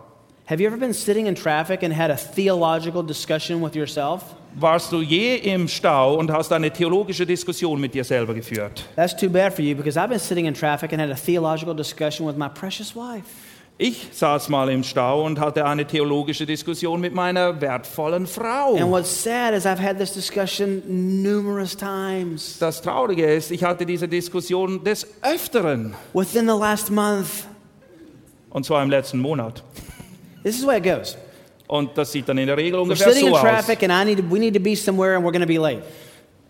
Have you ever been sitting in traffic and had a theological discussion with yourself? Warst du je im Stau und hast eine theologische Diskussion mit dir selber geführt? That's too bad for you because I've been sitting in traffic and had a theological discussion with my precious wife. Ich saß mal im Stau und hatte eine theologische Diskussion mit meiner wertvollen Frau. And what's sad is I've had this discussion numerous times Das Traurige ist, ich hatte diese Diskussion des Öfteren, within the last month. und zwar im letzten Monat. This is way it goes. Und das sieht dann in der Regel ungefähr so aus.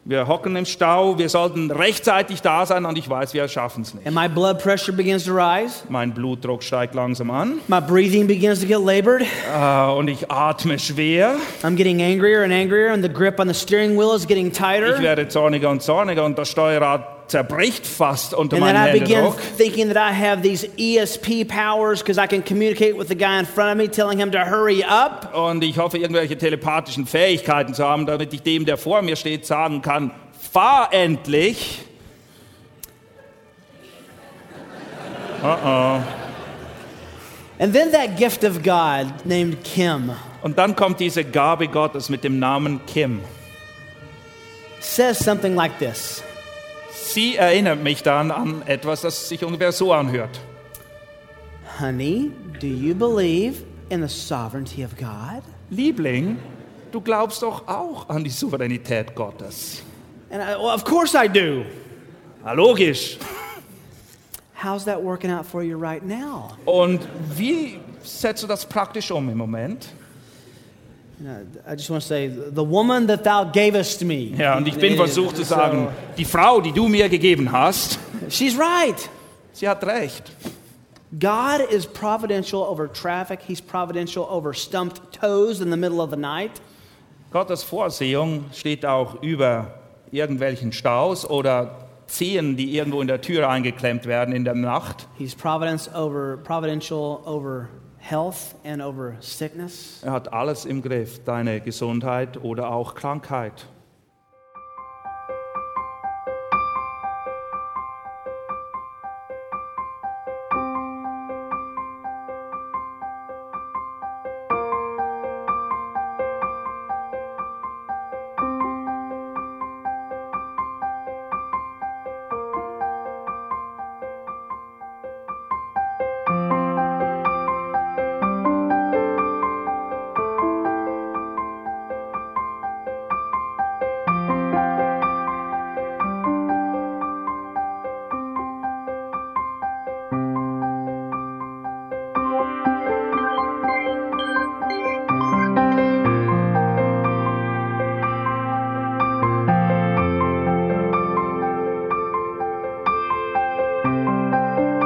Wir hocken im Stau, wir sollten rechtzeitig da sein und ich weiß, wir schaffen es nicht. And my blood pressure begins to rise. Mein Blutdruck steigt langsam an My breathing begins to get labored. äh, und ich atme schwer. I'm getting angrier and angrier and the grip on the steering wheel is getting Ich tighter. werde zorniger und zorniger und das Steuerrad zerbricht fast unter And then meinem I begin Händedruck. thinking that I have these ESP powers because I can communicate with the guy in front of me, telling him to hurry up. Und ich hoffe, irgendwelche telepathischen Fähigkeiten zu haben, damit ich dem, der vor mir steht, sagen kann, fahr endlich. And then that gift of God named Kim Und dann kommt diese Gabe Gottes mit dem Namen Kim. says something like this Sie erinnert mich dann an etwas, das sich ungefähr so anhört. Honey, do you believe in the sovereignty of God? Liebling, du glaubst doch auch an die Souveränität Gottes. And I, well, of course I do. Na, logisch. How's that working out for you right now? Und wie setzt du das praktisch um im Moment? Ja, und ich bin versucht zu sagen, die Frau, die du mir gegeben hast, She's right. sie hat recht. God is providential over traffic. He's providential over stumped toes in the middle of the night. Gottes Vorsehung steht auch über irgendwelchen Staus oder Zehen, die irgendwo in der Tür eingeklemmt werden in der Nacht. He's providence over providential over health and over sickness. Er hat alles im Griff, deine Gesundheit oder auch Krankheit.